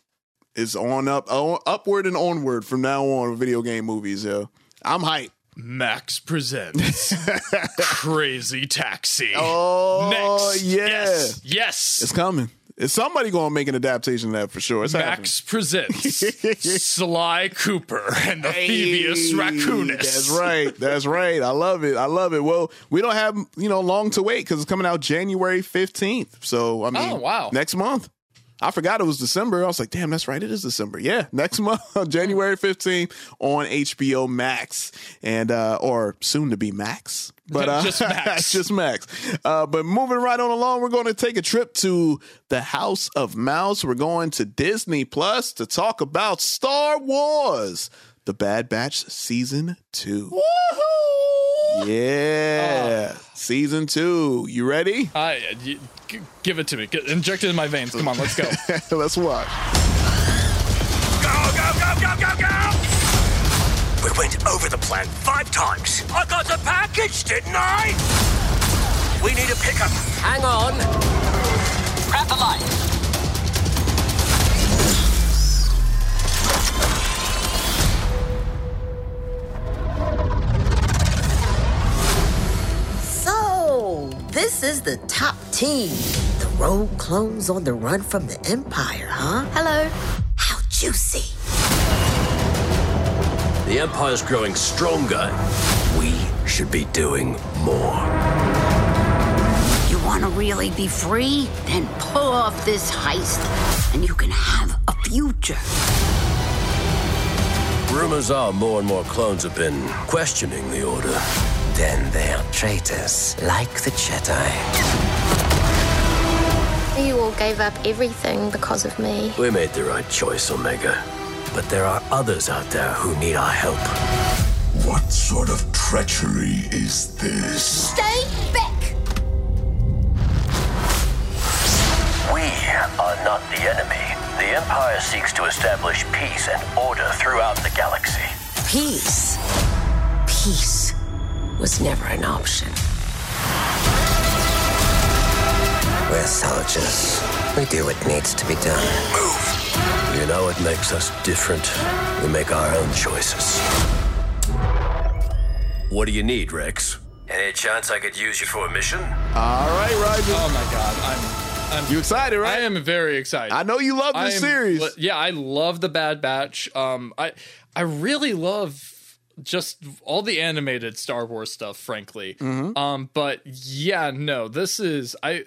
is on up on, upward and onward from now on with video game movies. Yo, I'm hyped. Max presents Crazy Taxi. Oh Next. yeah, Yes. Yes. it's coming. Is somebody gonna make an adaptation of that for sure? It's Max presents Sly Cooper and the happening. Thievius Hey, Raccoonus. That's right. That's right. I love it. I love it. Well, we don't have you know long to wait because it's coming out January fifteenth. So I mean, Oh, wow. next month. I forgot it was December. I was like, damn, that's right. It is December. Yeah, next month, January fifteenth on HBO Max and uh or soon to be Max. But uh, Just Max. just Max. Uh, but moving right on along, we're going to take a trip to the House of Mouse. We're going to Disney Plus to talk about Star Wars, The Bad Batch season two. Yeah, season two. You ready? I g- give it to me. Get, inject it in my veins. Come on, let's go. Let's watch. Go, go, go, go, go, go! We went over the plan five times. I got the package, didn't I? We need a pickup. Hang on. Grab the light. So, this is the top team. The rogue clones on the run from the Empire, huh? Hello. How juicy. The Empire's growing stronger. We should be doing more. You want to really be free? Then pull off this heist, and you can have a future. Rumors are more and more clones have been questioning the Order. Then they're traitors, like the Jedi. You all gave up everything because of me. We made the right choice, Omega. But there are others out there who need our help. What sort of treachery is this? Stay back! We are not the enemy. The Empire seeks to establish peace and order throughout the galaxy. Peace. Peace was never an option. We're soldiers. We do what needs to be done. Move. You know what makes us different? We make our own choices. What do you need, Rex? Any chance I could use you for a mission? All right, Rigel. Oh my god, I'm. I'm You excited, right? I am very excited. I know you love this am- series. Yeah, I love the Bad Batch. Um, I I really love just all the animated Star Wars stuff, frankly. Mm-hmm. Um, but yeah, no, this is I.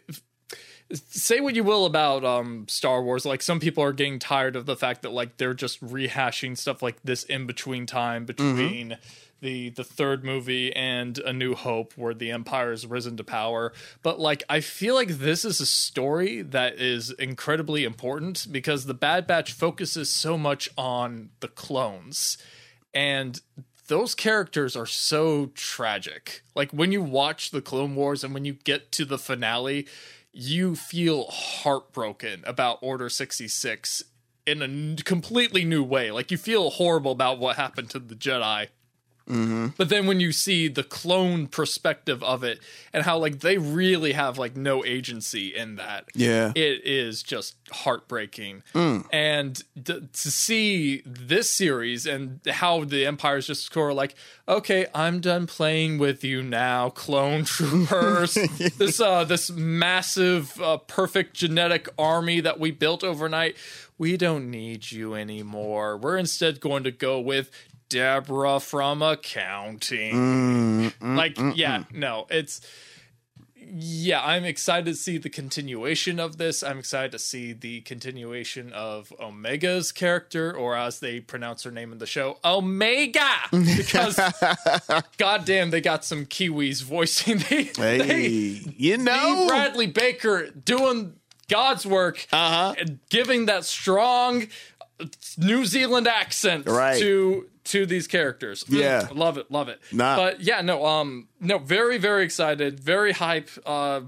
Say what you will about um Star Wars, like some people are getting tired of the fact that like they're just rehashing stuff like this in between time between the the third movie and A New Hope where the Empire has risen to power. But like I feel like this is a story that is incredibly important because the Bad Batch focuses so much on the clones and those characters are so tragic. Like when you watch the Clone Wars and when you get to the finale, you feel heartbroken about Order 66 in a completely new way. Like you feel horrible about what happened to the Jedi. Mm-hmm. But then when you see the clone perspective of it and how like they really have like no agency in that. Yeah. It is just heartbreaking. Mm. And d- to see this series and how the Empire's just score like, okay, I'm done playing with you now, clone troopers. this uh this massive uh, perfect genetic army that we built overnight. We don't need you anymore. We're instead going to go with Deborah from accounting. Mm, like, mm, yeah, mm. no, it's yeah, I'm excited to see the continuation of this. I'm excited to see the continuation of Omega's character, or as they pronounce her name in the show, Omega. Because goddamn, they got some Kiwis voicing the Hey, you know. Bradley Baker doing God's work, uh-huh. and giving that strong New Zealand accent Right. to to these characters. Mm, Yeah. love it, love it. Nah. But yeah, no, um, no, very, very excited, very hype. Uh,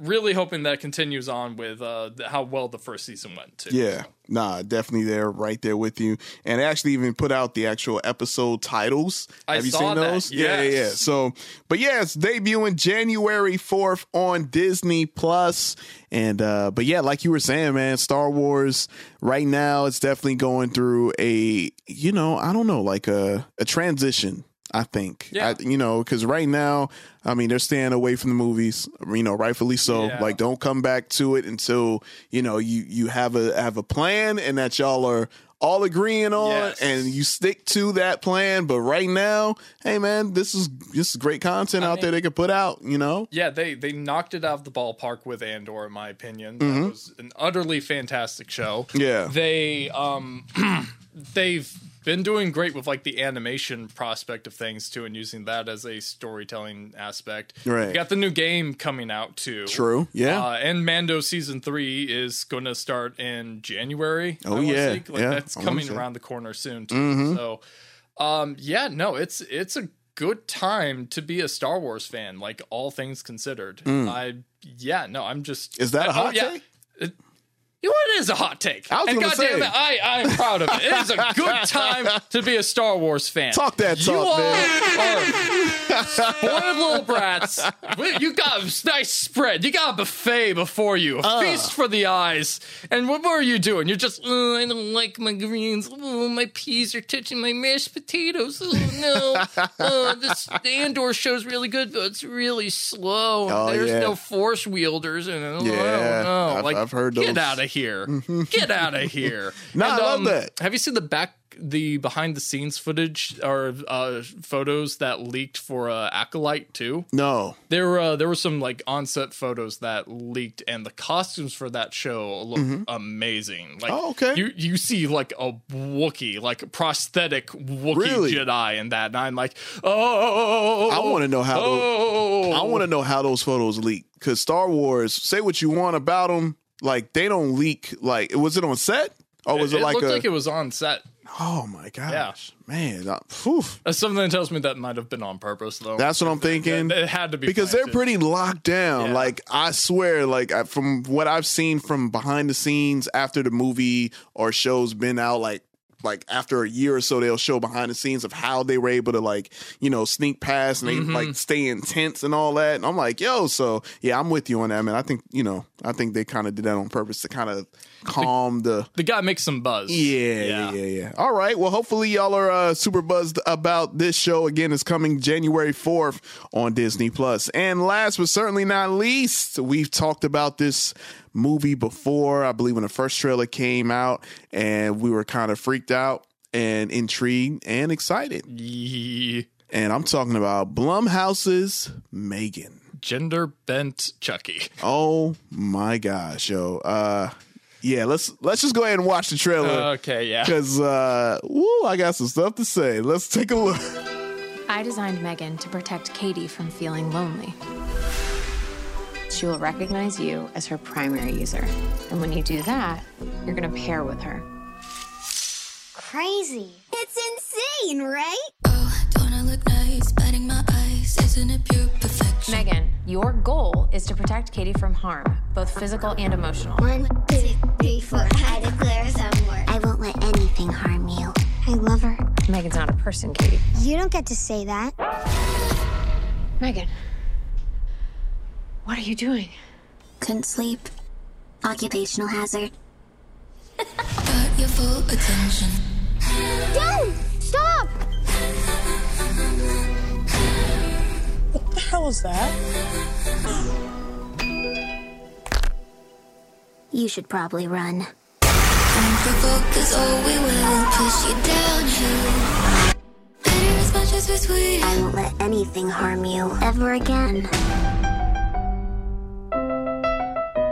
really hoping that continues on with uh how well the first season went too. Yeah, nah, definitely there, right there with you. And they actually even put out the actual episode titles. I Have you saw seen those? Yeah, yeah, yeah. So, but yeah, it's debuting January fourth on Disney Plus. And uh, but yeah, like you were saying, man, Star Wars right now it's definitely going through a you know I don't know like a a transition. I think, Yeah. I, you know, because right now, I mean, they're staying away from the movies, you know, rightfully so. Yeah. Like, don't come back to it until you know you you have a have a plan and that y'all are all agreeing on, Yes. and you stick to that plan. But right now, hey man, this is this is great content out there they could put out. You know, Yeah, they they knocked it out of the ballpark with Andor, in my opinion. That Mhm. was an utterly fantastic show. Yeah. they um they've been doing great with like the animation prospect of things too, and using that as a storytelling aspect. Right. Got the new game coming out too. True, yeah. Uh, and Mando season three is going to start in January. Oh, yeah, like, yeah, that's I coming around the corner soon too. Mhm. So, um, yeah, no, it's it's a good time to be a Star Wars fan, like all things considered. Mm. I yeah, no, I'm just Is that a I- oh, hot yeah. take? It- you know, it is a hot take. I was and goddamn it, I, I'm proud of it. It is a good time to be a Star Wars fan. Talk that you talk, all man. are spoiled little brats. You got a nice spread. You got a buffet before you, a Uh. feast for the eyes. And what were you doing? You're just, oh, I don't like my greens. Oh, my peas are touching my mashed potatoes. Oh no. Oh, this Andor show's really good, but it's really slow. Oh, There's yeah. no force wielders it. Oh, I Yeah, don't know. I've- like, I've heard Get those. out of here. Get out of here. No, I love that. Have you seen the back, the behind the scenes footage or uh, photos that leaked for uh, Acolyte too? No. There were uh, there were some like on-set photos that leaked, and the costumes for that show look Mhm. amazing. Like, Oh, okay. You you see like a Wookiee, like a prosthetic Wookiee Really? Jedi in that, and I'm like, oh, I want to know how. Oh, Those, I want to know how those photos leak because Star Wars. Say what you want about them, like they don't leak. Like was it on set or was it, like looked a? like it was on set. oh my gosh, Yeah. man! uh. Uh, Something tells me that might have been on purpose, though. That's what I'm thinking. It, it had to be because they're pretty locked down. Yeah. Like I swear, like I, from what I've seen from behind the scenes after the movie or show's been out, like like after a year or so, they'll show behind the scenes of how they were able to like you know sneak past and they Mhm. like stay intense and all that. And I'm like, yo, so yeah, I'm with you on that, man. I think you know, I think they kind of did that on purpose to kind of calm the The guy makes some buzz. yeah, yeah, yeah, yeah. All right. Well, hopefully y'all are uh, super buzzed about this show. Again, it's coming January 4th on Disney Plus. And last but certainly not least, we've talked about this movie before. I believe when the first trailer came out, and we were kind of freaked out and intrigued and excited. Yeah. And I'm talking about Blumhouse's Megan. Gender bent Chucky. Oh my gosh, yo. Uh yeah, let's let's just go ahead and watch the trailer. Okay, yeah. Because, uh, woo, I got some stuff to say. Let's take a look. I designed Megan to protect Katie from feeling lonely. She will recognize you as her primary user. And when you do that, you're going to pair with her. Crazy. It's insane, right? Oh, don't I look nice? Batting my eyes, isn't it pure perfection? Megan, your goal is to protect Katie from harm, both physical and emotional. One, two, three, four. I declare some war. I won't let anything harm you. I love her. Megan's not a person, Katie. You don't get to say that. Megan, what are you doing? Couldn't sleep. Occupational hazard. Got your full attention. Don't! Stop! What the hell is that? You should probably run. Don't provoke, oh, we will push you downhill. Bitter as much as we're sweet. I won't let anything harm you ever again.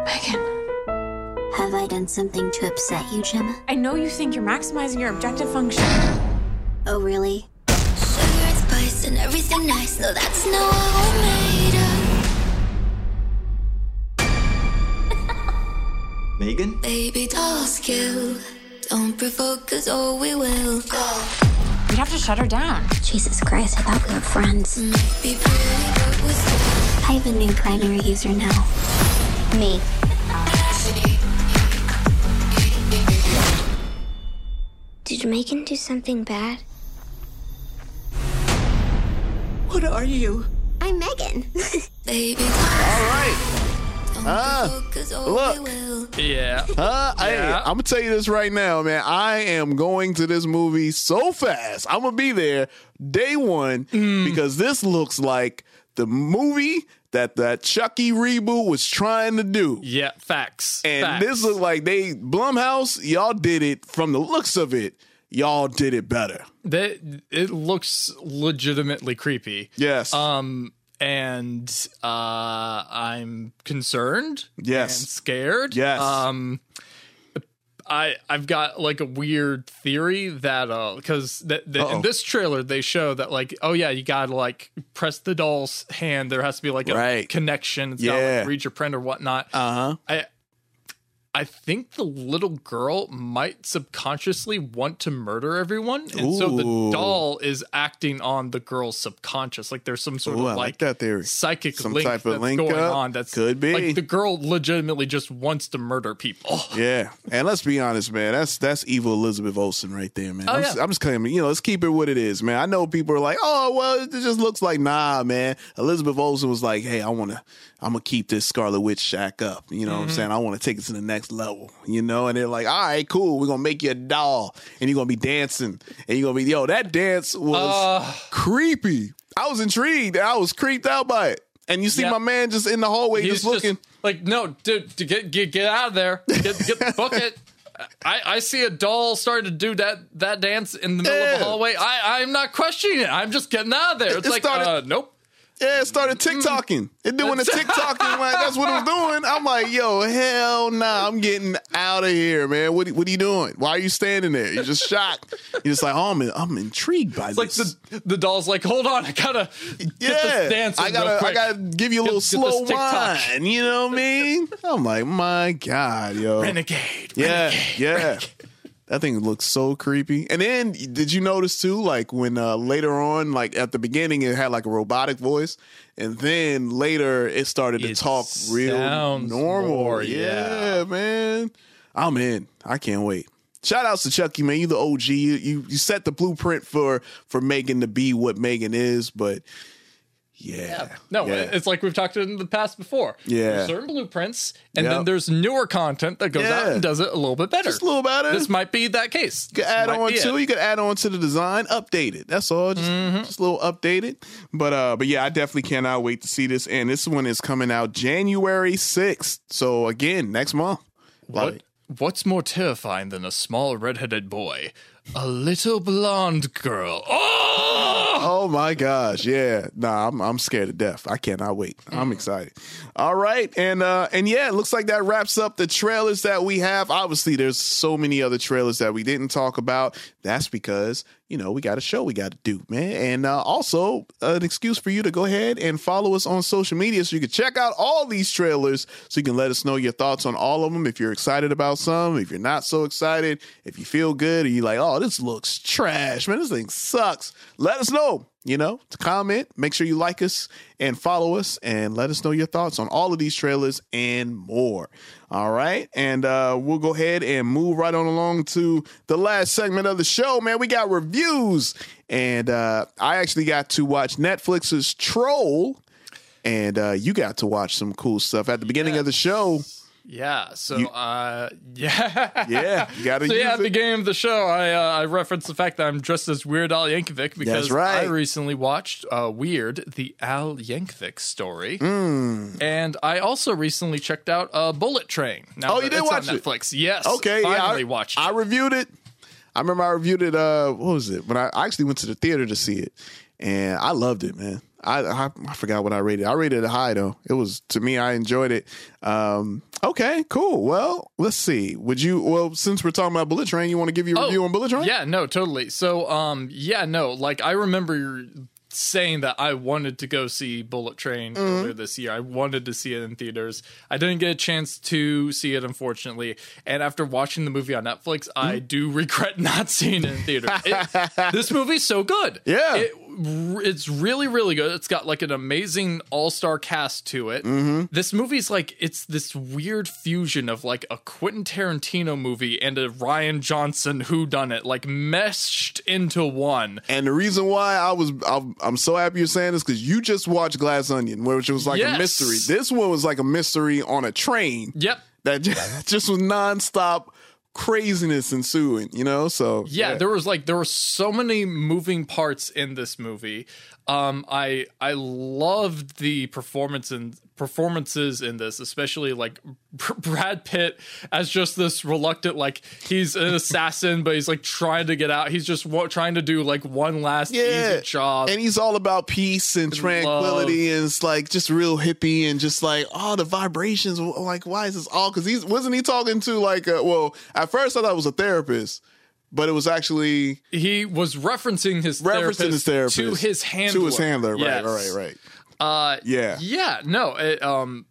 Megan, Have I done something to upset you, Gemma? I know you think you're maximizing your objective function. Oh, really? Sugar and spice and everything nice. No, that's not what we're made of. Megan? Baby doll skill. Don't provoke, cause oh, we will go. You'd have to shut her down. Jesus Christ, I thought we were friends. Might be pretty, but we're still. I have a new primary user now. Me. Did Megan do something bad? What are you? I'm Megan. Baby All right. Cause we look. Yeah. Uh, hey, Yeah. I'm gonna tell you this right now, man. I am going to this movie so fast. I'm gonna be there day one Mm. because this looks like the movie that that Chucky reboot was trying to do. Yeah, facts. And facts. this look like they Blumhouse, y'all did it from the looks of it. Y'all did it better. that it looks legitimately creepy. Yes. Um and uh I'm concerned. Yes. And scared. Yes. Um I I've got like a weird theory that uh because that that in this trailer they show that like oh yeah you gotta like press the doll's hand there has to be like a Right. connection it's gotta Yeah. like read your print or whatnot Uh huh. I I think the little girl might subconsciously want to murder everyone, and so the doll is acting on the girl's subconscious. Like there's some sort Ooh, of like, like that theory. psychic Some link type of link going up. on. That's Could be. like the girl legitimately just wants to murder people. Yeah, and let's be honest, man. That's that's evil Elizabeth Olsen right there, man. Oh, I'm, yeah. just, I'm just claiming, you know, let's keep it what it is, man. I know people are like, oh, well, it just looks like nah, man. Elizabeth Olsen was like, hey, I want to, I'm gonna keep this Scarlet Witch shack up. You know what I'm Mhm. saying? I want to take it to the next level. You know, and they're like, all right, cool. We're gonna make you a doll, and you're gonna be dancing, and you're gonna be, yo, that dance was Uh. creepy. I was intrigued. I was creeped out by it. And you see Yeah. my man just in the hallway, He's just looking. like, no, dude, to get get get out of there, get get book it. I, I see a doll starting to do that that dance in the middle of the hallway. I I'm not questioning it. I'm just getting out of there. It's It like, started- uh, nope. Yeah, it started TikToking. It doing the TikToking like that's what it was doing. I'm like, yo, hell nah, I'm getting out of here, man. What what are you doing? Why are you standing there? You're just shocked. You're just like, oh, I'm I'm intrigued by It's like the the doll's like, hold on, I gotta get yeah, this dance. I gotta I gotta give you a little get slow this wine. You know what I mean? I'm like, my God, yo, Renegade. Yeah, yeah. That thing looks so creepy. And then did you notice too, like when uh, later on, like at the beginning, it had like a robotic voice, and then later it started to It talk real normal. more, yeah, yeah. man. I'm in. I can't wait. Shout outs to Chucky, man. You the OG. You, you you set the blueprint for for Megan to be what Megan is, but yeah. No, yeah. it's like we've talked in the past before. Yeah. There's certain blueprints, and Yep. then there's newer content that goes out and does it a little bit better. Just a little better. This might be that case. You could add on to you could add on to the design, update it. That's all. Just, Mm-hmm. just a little updated. But uh but yeah, I definitely cannot wait to see this. And this one is coming out January 6th. So again, next month. What? What's more terrifying than a small redheaded boy? A little blonde girl. Oh! Oh my gosh, yeah. Nah, I'm I'm scared to death. I cannot wait. Mm. I'm excited. All right, and uh and yeah, it looks like that wraps up the trailers that we have. Obviously, there's so many other trailers that we didn't talk about. That's because you know we got a show we got to do, man, and uh, also an excuse for you to go ahead and follow us on social media so you can check out all these trailers, so you can let us know your thoughts on all of them. If you're excited about some, if you're not so excited, if you feel good, or you like, oh, this looks trash, man, this thing sucks. Let us know you know, to comment. Make sure you like us and follow us and let us know your thoughts on all of these trailers and more. All right. And uh, we'll go ahead and move right on along to the last segment of the show, man. We got reviews. And uh, I actually got to watch Netflix's Troll. And uh, you got to watch some cool stuff at the beginning of the show. Yeah. So, You- uh, yeah, Yeah, you gotta So yeah, at the game of the show, I uh, I referenced the fact that I'm dressed as Weird Al Yankovic because right. I recently watched uh, Weird, the Al Yankovic story, Hmm. and I also recently checked out uh, Bullet Train. Now Oh, you did watch on it? Netflix? Yes. Okay, yeah, finally I, watched. I reviewed it. I remember I reviewed it. Uh, what was it? When I, I actually went to the theater to see it, and I loved it, man. I, I I forgot what I rated. I rated it high though. It was to me. I enjoyed it. Um, okay, cool. Well, let's see. Would you? Well, since we're talking about Bullet Train, you want to give your review on Bullet Train? Oh, Yeah, no, totally. So, um, yeah, no, like I remember saying that I wanted to go see Bullet Train Mm-hmm. earlier this year. I wanted to see it in theaters. I didn't get a chance to see it, unfortunately. And after watching the movie on Netflix, I Mm-hmm. do regret not seeing it in theaters. It- this movie's so good. Yeah. It, it's really, really good. It's got like an amazing all star cast to it. Mm-hmm. This movie's like, it's this weird fusion of like a Quentin Tarantino movie and a Rian Johnson who done it, like meshed into one. And the reason why I was I'm, I'm so happy you're saying this because you just watched Glass Onion, which was like Yes. a mystery. This one was like a mystery on a train. Yep. That just, just was nonstop craziness ensuing. You know, so yeah, there was like there were so many moving parts in this movie. Um, I I loved the performance and performances in this, especially like Brad Pitt as just this reluctant, like he's an assassin, but he's like trying to get out. He's just trying to do like one last easy job. And he's all about peace and tranquility, and it's like just real hippie and just like all the vibrations. Like, why is this all? Because he's wasn't he talking to like, a, well, at first I thought it was a therapist, but it was actually he was referencing his referencing therapist his therapist to his handler. to his handler. Right, Yes. right, right. Uh, Yeah. yeah, no, it, um,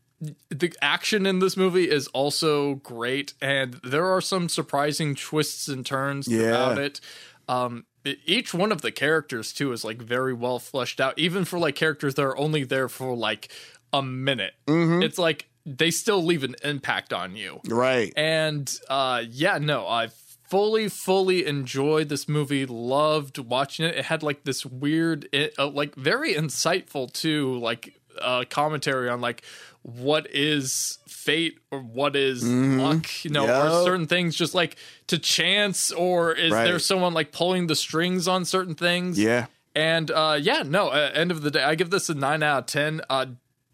the action in this movie is also great, and there are some surprising twists and turns Yeah. throughout it. Um, each one of the characters too is like very well fleshed out, even for like characters that are only there for like a minute. Mhm. It's like they still leave an impact on you. Right. And uh yeah, no, I fully fully enjoyed this movie. Loved watching it. It had like this weird it, uh, like very insightful too like uh commentary on like what is fate or what is Mhm. luck, you know, Yep. or certain things just like to chance or is Right. there someone like pulling the strings on certain things? Yeah. And uh yeah, no, uh, end of the day, I give this a 9 out of 10. Uh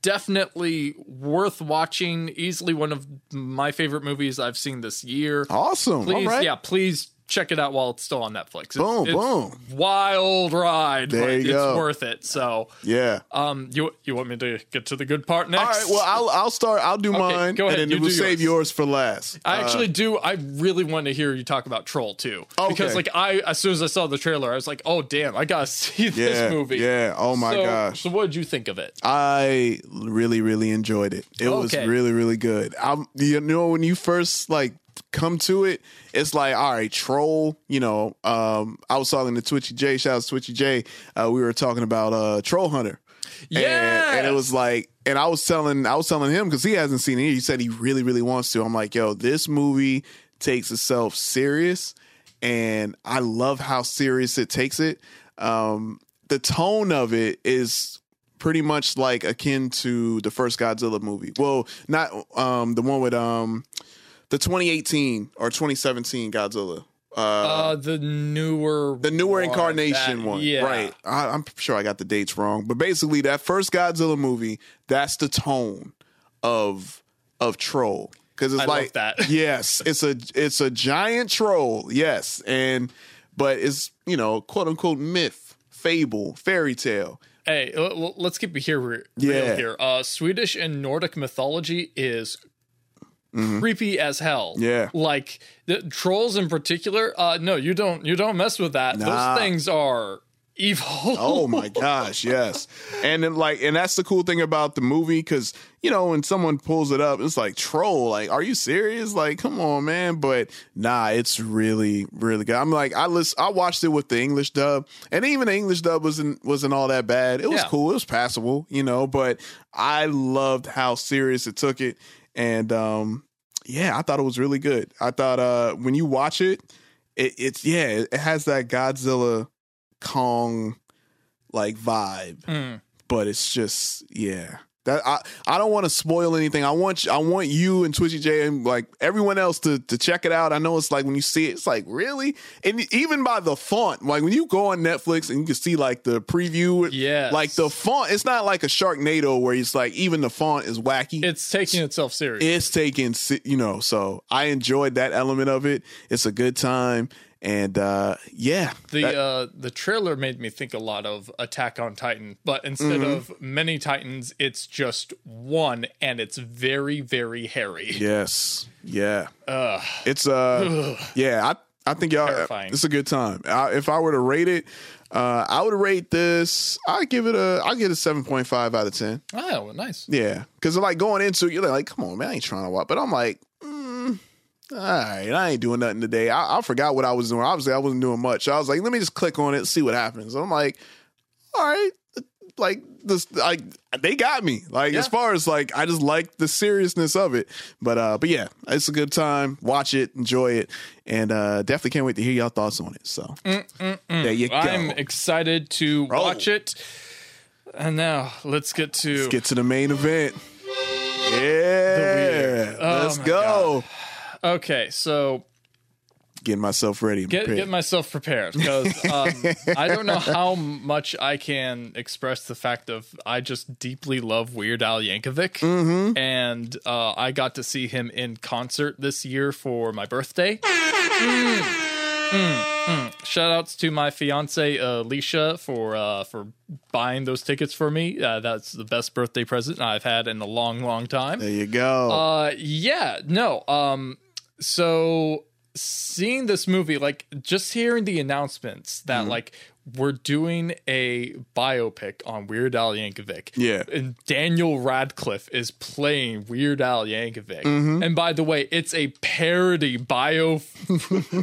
definitely worth watching. Easily one of my favorite movies I've seen this year. Awesome. Please, All right. yeah, please check it out while it's still on Netflix. It's, Boom, it's boom. Wild ride, There but you it's go. worth it. So, Yeah. um, you you want me to get to the good part next? All right. Well, I'll I'll start. I'll do Okay, mine, go ahead, and you then we'll save yours for last. I Uh, actually do. I really want to hear you talk about Troll too, Okay. because like I, as soon as I saw the trailer, I was like, "Oh damn, I gotta see this Yeah, movie." yeah. Oh, my So- gosh. So what did you think of it? I really, really enjoyed it. It was really, really good. I'm, you know, when you first like come to it, it's like, all right, troll. You know, um, I was talking to Twitchy J. Shout out to Twitchy J. Uh, we were talking about uh, Troll Hunter. and, and it was like, and I was telling, I was telling him because he hasn't seen it. He said he really, really wants to. I'm like, yo, this movie takes itself serious, and I love how serious it takes it. Um, the tone of it is pretty much like akin to the first Godzilla movie. Well, not um the one with um the 2018 or 2017 Godzilla. Uh, Uh, the newer, the newer one, incarnation that- one, yeah. right? I, I'm sure I got the dates wrong, but basically that first Godzilla movie, that's the tone of of troll because it's I like that. yes, it's a it's a giant troll, yes, and but it's you know quote unquote myth, fable, fairy tale. Hey, let's keep it here re- Yeah. here. Uh, Swedish and Nordic mythology is creepy as hell. Mm-hmm. Yeah. like the trolls in particular. Uh, no, you don't. You don't mess with that. Nah. Those things are evil. oh my gosh, yes. And then like and that's the cool thing about the movie cuz you know when someone pulls it up it's like troll like are you serious? Like come on man, but nah, it's really really good. I'm like I listen I watched it with the English dub and even the English dub wasn't wasn't all that bad. It was Yeah. cool, it was passable, you know, but I loved how serious it took it and um yeah, I thought it was really good. I thought uh when you watch it it, it's yeah, it has that Godzilla Kong like vibe, Mm. but it's just yeah. That I, I don't want to spoil anything. I want you- I want you and Twitchy J and like everyone else to to check it out. I know it's like when you see it, it's like really, and even by the font, like when you go on Netflix and you can see like the preview, yeah, like the font. It's not like a Sharknado where it's like even the font is wacky. It's taking itself serious. It's taking, you know, so I enjoyed that element of it. It's a good time. And uh yeah. The that- uh the trailer made me think a lot of Attack on Titan, but instead Mhm. of many Titans, it's just one, and it's very very hairy. Yes. Yeah. Ugh. It's uh yeah, I I think y'all Terrifying. it's a good time. I, if I were to rate it, uh I would rate this I'd give it a I'd give it a 7.5 out of 10. Oh, nice. Yeah. Cuz like going into it, you're like, come on, man, I ain't trying to watch. But I'm like, all right, I ain't doing nothing today. I, I forgot what I was doing. Obviously, I wasn't doing much. I was like, let me just click on it, see what happens. I'm like, all right, like this, like they got me. Like as far as like, I just like the seriousness of it. But uh, but yeah, it's a good time. Watch it, enjoy it, and uh, definitely can't wait to hear y'all thoughts on it. So Mm-mm-mm. there you go. I'm excited to watch it. And now let's get to Let's get to the main event. Yeah, Oh let's go. Okay, so Getting myself ready. and get prepared. get myself prepared because um, I don't know how much I can express the fact of I just deeply love Weird Al Yankovic, Mm-hmm. and uh, I got to see him in concert this year for my birthday. Mm, mm, mm. Shout outs to my fiance Alicia for uh, for buying those tickets for me. Uh, that's the best birthday present I've had in a long, long time. There you go. Uh, yeah, no. Um, so seeing this movie, like just hearing the announcements that Mhm. like we're doing a biopic on Weird Al Yankovic. Yeah. And Daniel Radcliffe is playing Weird Al Yankovic. Mhm. And by the way, it's a parody bio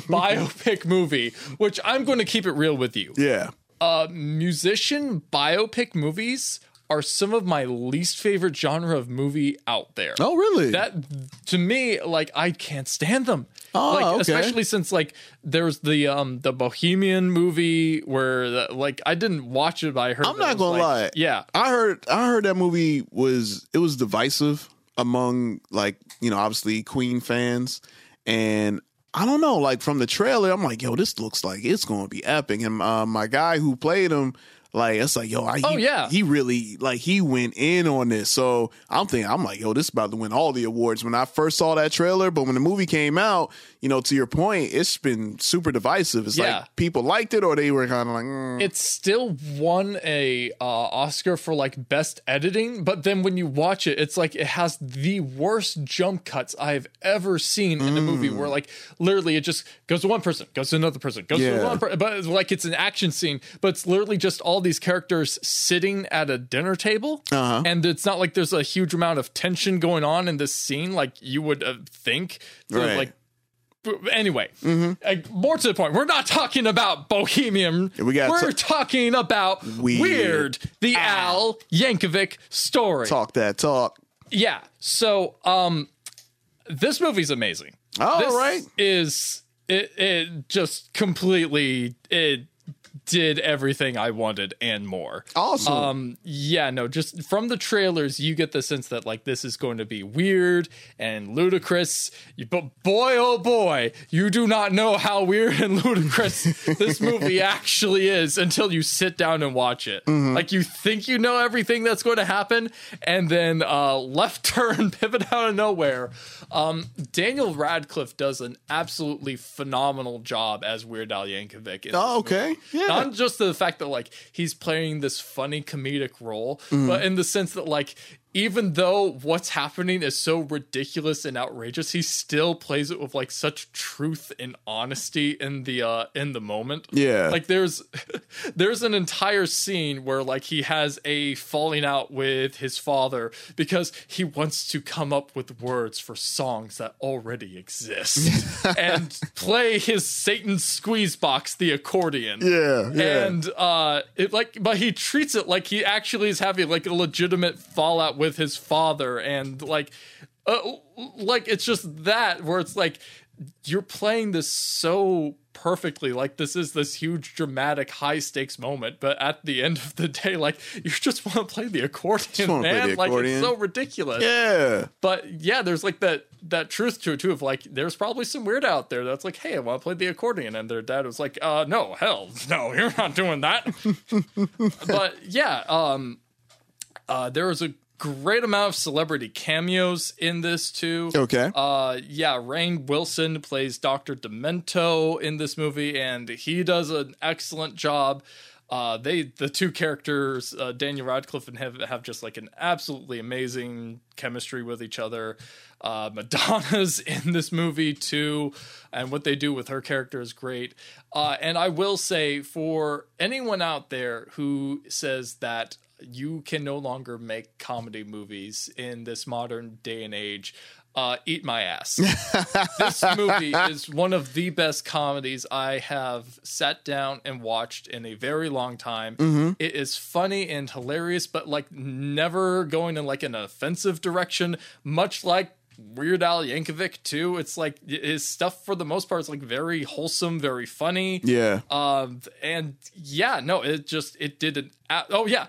biopic movie, which I'm going to keep it real with you. Yeah. Uh musician biopic movies are some of my least favorite genre of movie out there. Oh, really? That to me, like I can't stand them. Oh, like, okay. especially since like there's the um the Bohemian movie where the, like I didn't watch it, but I heard. I'm not gonna like- lie. Yeah, I heard I heard that movie was it was divisive among like you know obviously Queen fans, and I don't know like from the trailer I'm like yo this looks like it's gonna be epic, and uh, my guy who played him. Like it's like yo, I, he, Oh, yeah. he really like he went in on this. So I'm thinking I'm like yo, this is about to win all the awards. When I first saw that trailer, but when the movie came out, you know, to your point, it's been super divisive. It's Yeah. like people liked it or they were kind of like, mm. it still won a uh, Oscar for like best editing, but then when you watch it, it's like it has the worst jump cuts I've ever seen in a movie. Where like literally it just goes to one person, goes to another person, goes to one person, but like it's an action scene, but it's literally just all these characters sitting at a dinner table, Uh-huh. and it's not like there's a huge amount of tension going on in this scene, like you would uh, think. So, Right. Like anyway, uh, more to the point, we're not talking about Bohemian. we gotta we're ta- talking about Weird. Weird, the Al Yankovic story. talk that talk. Yeah. So, um, this movie's amazing. All this right. Is it? It just completely it did everything I wanted and more. Awesome. Um, yeah, no, just from the trailers, you get the sense that like this is going to be weird and ludicrous. But boy, oh boy, you do not know how weird and ludicrous this movie actually is until you sit down and watch it. Like you think you know everything that's going to happen, and then uh, left turn, pivot out of nowhere. Um, Daniel Radcliffe does an absolutely phenomenal job as Weird Al Yankovic. Oh, okay. movie. Yeah. Not just to the fact that like he's playing this funny comedic role, but in the sense that like even though what's happening is so ridiculous and outrageous, he still plays it with like such truth and honesty in the uh in the moment. Yeah. Like there's there's an entire scene where like he has a falling out with his father because he wants to come up with words for songs that already exist and play his Satan squeeze box the accordion. Yeah, yeah. And uh it like but he treats it like he actually is having like a legitimate fallout with his father and like uh, like it's just that where it's like you're playing this so perfectly like this is this huge dramatic high stakes moment but at the end of the day like you just want to play the accordion man the like accordion. it's so ridiculous Yeah. but yeah there's like that that truth to it too of like there's probably some weird out there that's like hey i want to play the accordion and their dad was like uh no hell no you're not doing that but yeah um uh there was a great amount of celebrity cameos in this too. Okay. uh yeah Rainn Wilson plays dr demento in this movie and he does an excellent job. Uh they the two characters uh, daniel radcliffe and have have just like an absolutely amazing chemistry with each other. Uh madonna's in this movie too and what they do with her character is great. Uh and i will say for anyone out there who says that you can no longer make comedy movies in this modern day and age. Uh, eat my ass. this movie is one of the best comedies I have sat down and watched in a very long time. Mhm. It is funny and hilarious, but like never going in like an offensive direction, much like Weird Al Yankovic too. It's like his stuff for the most part is like very wholesome, very funny. Yeah. Um, and yeah, no, it just it did an. a- Oh yeah,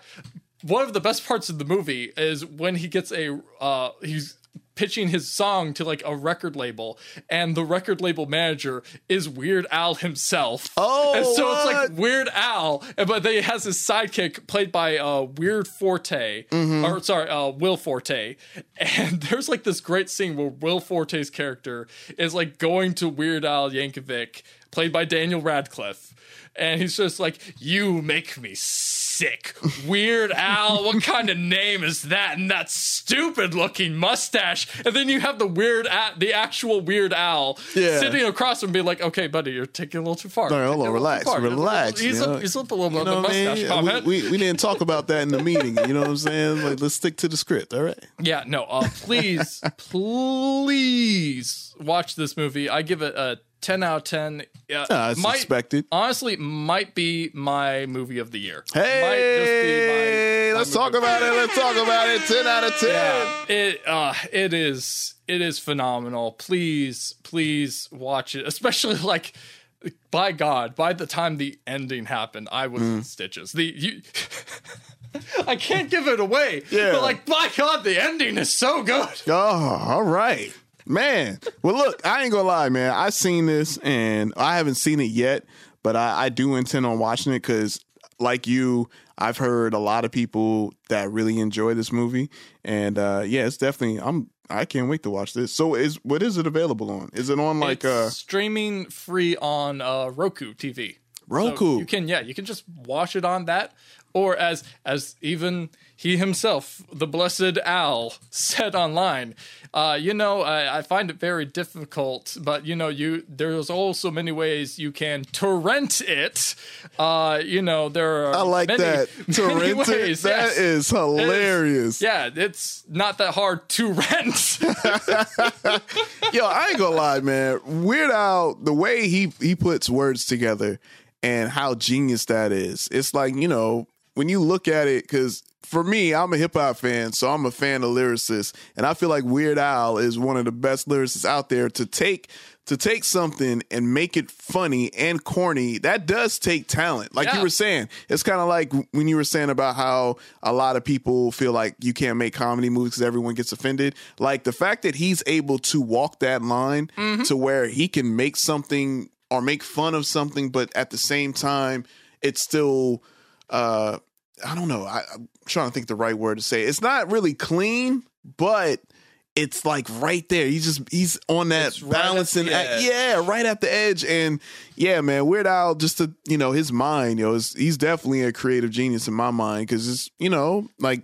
one of the best parts of the movie is when he gets a uh he's pitching his song to like a record label and the record label manager is Weird Al himself. Oh, and so it's like? Weird Al, but they has his sidekick played by uh Weird Forte, Mhm. or sorry, uh Will Forte. And there's like this great scene where Will Forte's character is like going to Weird Al Yankovic played by Daniel Radcliffe. And he's just like, You make me sick. Weird Al, what kind of name is that? And that stupid looking mustache. And then you have the weird, a- the actual Weird Al Yeah. sitting across from being like, Okay, buddy, you're taking a little too far. No, You're hold taking on, a little relax, too far. You're a little- relax. He's, you know? up, he's up a little bit You know the what I mean? mustache. We, we, we didn't talk about that in the meeting. You know what I'm saying? Like, let's stick to the script. All right. Yeah, no, uh, please, please watch this movie. I give it a 10 out of 10. Uh, Ah, it's expected. Honestly, might be my movie of the year. Hey, let's talk about it. Let's talk about it. 10 out of 10. Yeah, it uh, it is it is phenomenal. Please, please watch it. Especially like by God, by the time the ending happened, I was Mm. in stitches. The you I can't give it away. Yeah. But like by God, the ending is so good. Oh, all right. Man. Well, look, I ain't gonna lie, man. I've seen this and I haven't seen it yet, but I, I do intend on watching it because, like you, I've heard a lot of people that really enjoy this movie. And uh yeah, it's definitely I'm I can't wait to watch this. So is what is it available on? Is it on like it's uh streaming free on uh, Roku TV. Roku? So you can yeah, you can just watch it on that, or as as even he himself, the blessed Al, said online. Uh, you know, I, I find it very difficult, but you know, you there's also many ways you can torrent it. Uh, you know, there are I like many, that. Torrent it? ways. That yes. is hilarious. It is- yeah, it's not that hard to rent. Yo, I ain't gonna lie, man. Weird Al, the way he he puts words together and how genius that is. It's like you know when you look at it, because for me, I'm a hip hop fan, so I'm a fan of lyricists, and I feel like Weird Al is one of the best lyricists out there to take to take something and make it funny and corny. That does take talent, like you were saying. It's kind of like when you were saying about how a lot of people feel like you can't make comedy movies because everyone gets offended. Like the fact that he's able to walk that line to where he can make something or make fun of something, but at the same time, it's still, uh, I don't know. I, I'm trying to think the right word to say. It's not really clean, but it's like right there. He's just he's on that right at balancing the Yeah, right at the edge. And yeah, man, Weird Al, just to you know, his mind, yo, is he's definitely a creative genius in my mind because it's you know like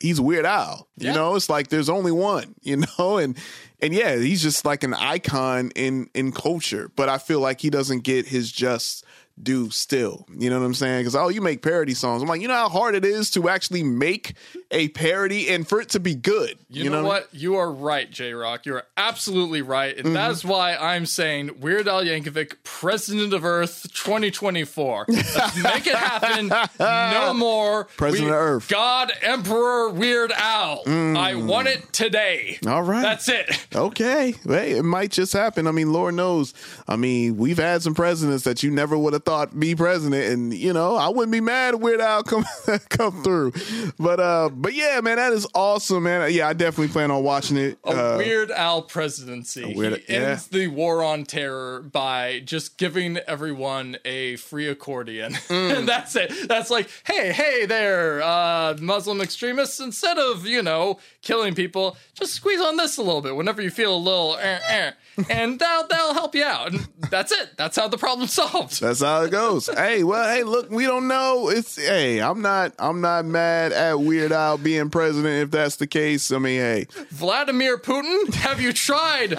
he's Weird Al. You Yeah. know, it's like there's only one. You know, and and yeah, he's just like an icon in in culture. But I feel like he doesn't get his just due still. You know what I'm saying? Because oh, you make parody songs. I'm like, you know how hard it is to actually make a parody and for it to be good. You, know, what? You are right, J Rock. You are absolutely right. And Mm-hmm. that's why I'm saying Weird Al Yankovic, President of Earth 2024. Let's make it happen. No more. President of Earth. Mm. God Emperor Weird Al. I want it today. All right. That's it. Okay. Hey, it might just happen. I mean, Lord knows. I mean, we've had some presidents that you never would have thought be president, and you know, I wouldn't be mad if Weird Al come come through. But uh, but yeah, man, that is awesome, man. Yeah, I definitely plan on watching it. A Uh, Weird Al presidency. Weird- he yeah. ends the war on terror by just giving everyone a free accordion. Mm. and that's it. That's like, hey, hey there, uh, Muslim extremists, instead of, you know, killing people, just squeeze on this a little bit whenever you feel a little eh, eh, and that'll, that'll help you out. And that's it. That's how the problem solved. That's how it goes. hey, well, hey, look, we don't know. It's hey, I'm not I'm not mad at Weird Al being president if that's the case. I mean, hey, Vladimir Putin, have you tried?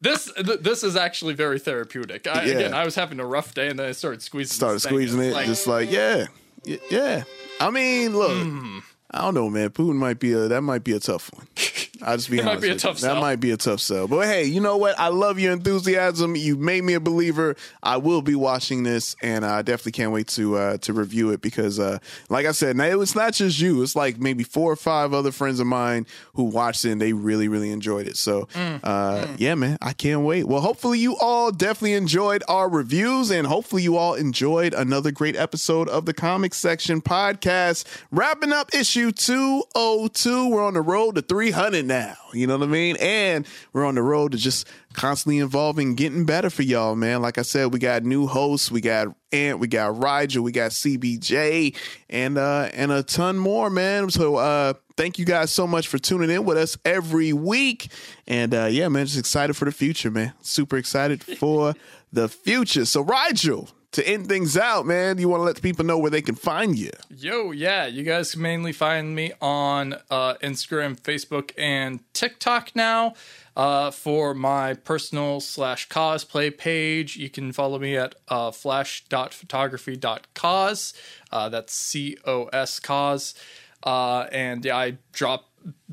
This th- this is actually very therapeutic. I, Yeah. Again, I was having a rough day, and then I started squeezing. started squeezing it, just like yeah, Y- yeah. I mean, look, Hmm. I don't know, man. Putin might be a that might be a tough one. I'll just be It might honest be a you. tough That might be a tough sell. But hey, you know what? I love your enthusiasm. You made me a believer. I will be watching this, and I definitely can't wait to uh, to review it because, uh, like I said, now it's not just you. It's like maybe four or five other friends of mine who watched it and they really really enjoyed it. So, Mm. uh, yeah, man, I can't wait. Well, hopefully you all definitely enjoyed our reviews, and hopefully you all enjoyed another great episode of the Comic Section podcast. Wrapping up issue two oh two. We're on the road to three hundred now. You know what I mean? And we're on the road to just constantly evolving, getting better for y'all, man. Like I said, we got new hosts, we got Ant, we got Rigel, we got CBJ, and uh and a ton more, man. So uh thank you guys so much for tuning in with us every week. And uh yeah, man, just excited for the future, man. Super excited for the future. So Rigel, to end things out, man, you want to let people know where they can find you. Yo, yeah, you guys can mainly find me on uh, Instagram, Facebook, and TikTok now. Uh, for my personal slash cosplay page, you can follow me at uh, flash.photography.cos. Uh, that's C O S cos. Uh, and yeah, I drop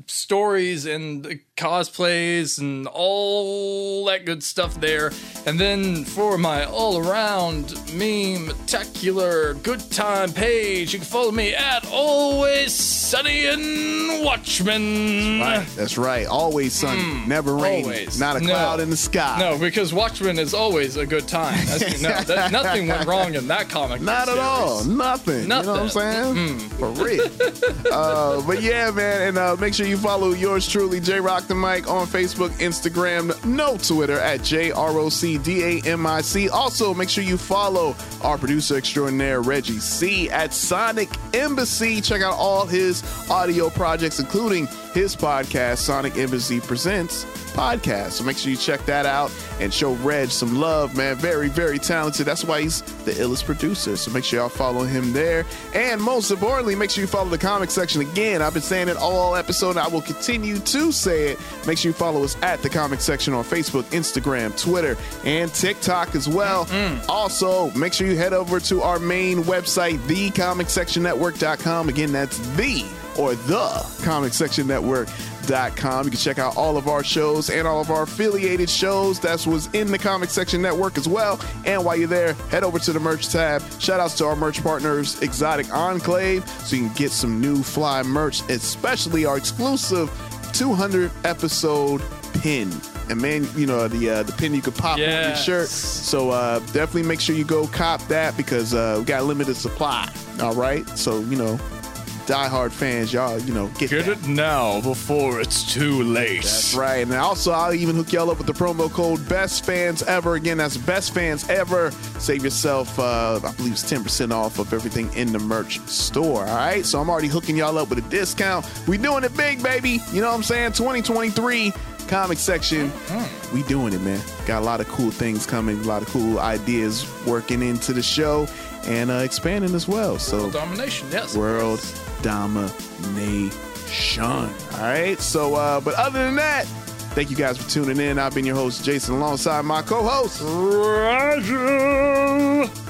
stories and cosplays and all that good stuff there. And then for my all around meme spectacular good time page, you can follow me at Always Sunny in Watchmen. That's right. That's right. Always sunny, Mm, never rain, always. not a No. cloud in the sky. No, because Watchmen is always a good time. That's, no, that, nothing went wrong in that comic. Not at all. Nothing. Nothing. You know what I'm saying? For real. uh, but yeah, man. And uh, make sure you follow yours truly, J Rock the Mic, on Facebook, Instagram, no Twitter at J R O C D A M I C. Also, make sure you follow our producer extraordinaire, Reggie C, at Sonic Embassy. Check out all his audio projects, including his podcast, Sonic Embassy Presents Podcast. So make sure you check that out and show Reg some love, man. Very, very talented. That's why he's the illest producer. So make sure y'all follow him there. And most importantly, make sure you follow the comic section again. I've been saying it all episode, and I will continue to say it. Make sure you follow us at the comic section on Facebook, Instagram, Twitter, and TikTok as well. Also, make sure you head over to our main website, thecomicsectionnetwork.com. Again, that's the or the comic section network.com. You can check out all of our shows and all of our affiliated shows. That's what's in the comic section network as well. And while you're there, head over to the merch tab. Shout outs to our merch partners, Exotic Enclave, so you can get some new fly merch, especially our exclusive 200 episode pin. And man, you know the uh, the pin you could pop on your shirt. So uh, definitely make sure you go cop that because uh, we got limited supply. All right, so you know, diehard fans, y'all, you know, get, Get it now before it's too late. That's right. And also, I'll even hook y'all up with the promo code Best Fans Ever. Again, that's Best Fans Ever. Save yourself, uh, I believe it's 10% off of everything in the merch store. All right. So I'm already hooking y'all up with a discount. We doing it big, baby. You know what I'm saying? 2023 comic section. We doing it, man. Got a lot of cool things coming, a lot of cool ideas working into the show and uh, expanding as well. So Domination, yes. world domination. All right. So, uh, but other than that, thank you guys for tuning in. I've been your host, Jason, alongside my co-host, Roger.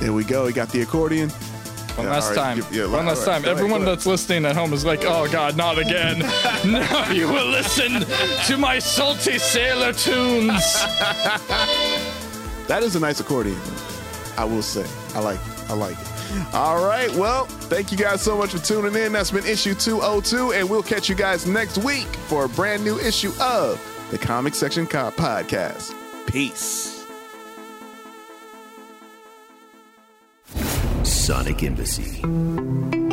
There we go. He got the accordion. One Yeah, last all time. Yeah, One last right. time. Everyone ahead. that's listening at home is like, oh God, not again. now you will listen to my salty sailor tunes. That is a nice accordion. I will say. I like it. I like it. All right. Well, thank you guys so much for tuning in. That's been issue 202, and we'll catch you guys next week for a brand new issue of the Comic Section Cop Podcast. Peace. Sonic Embassy.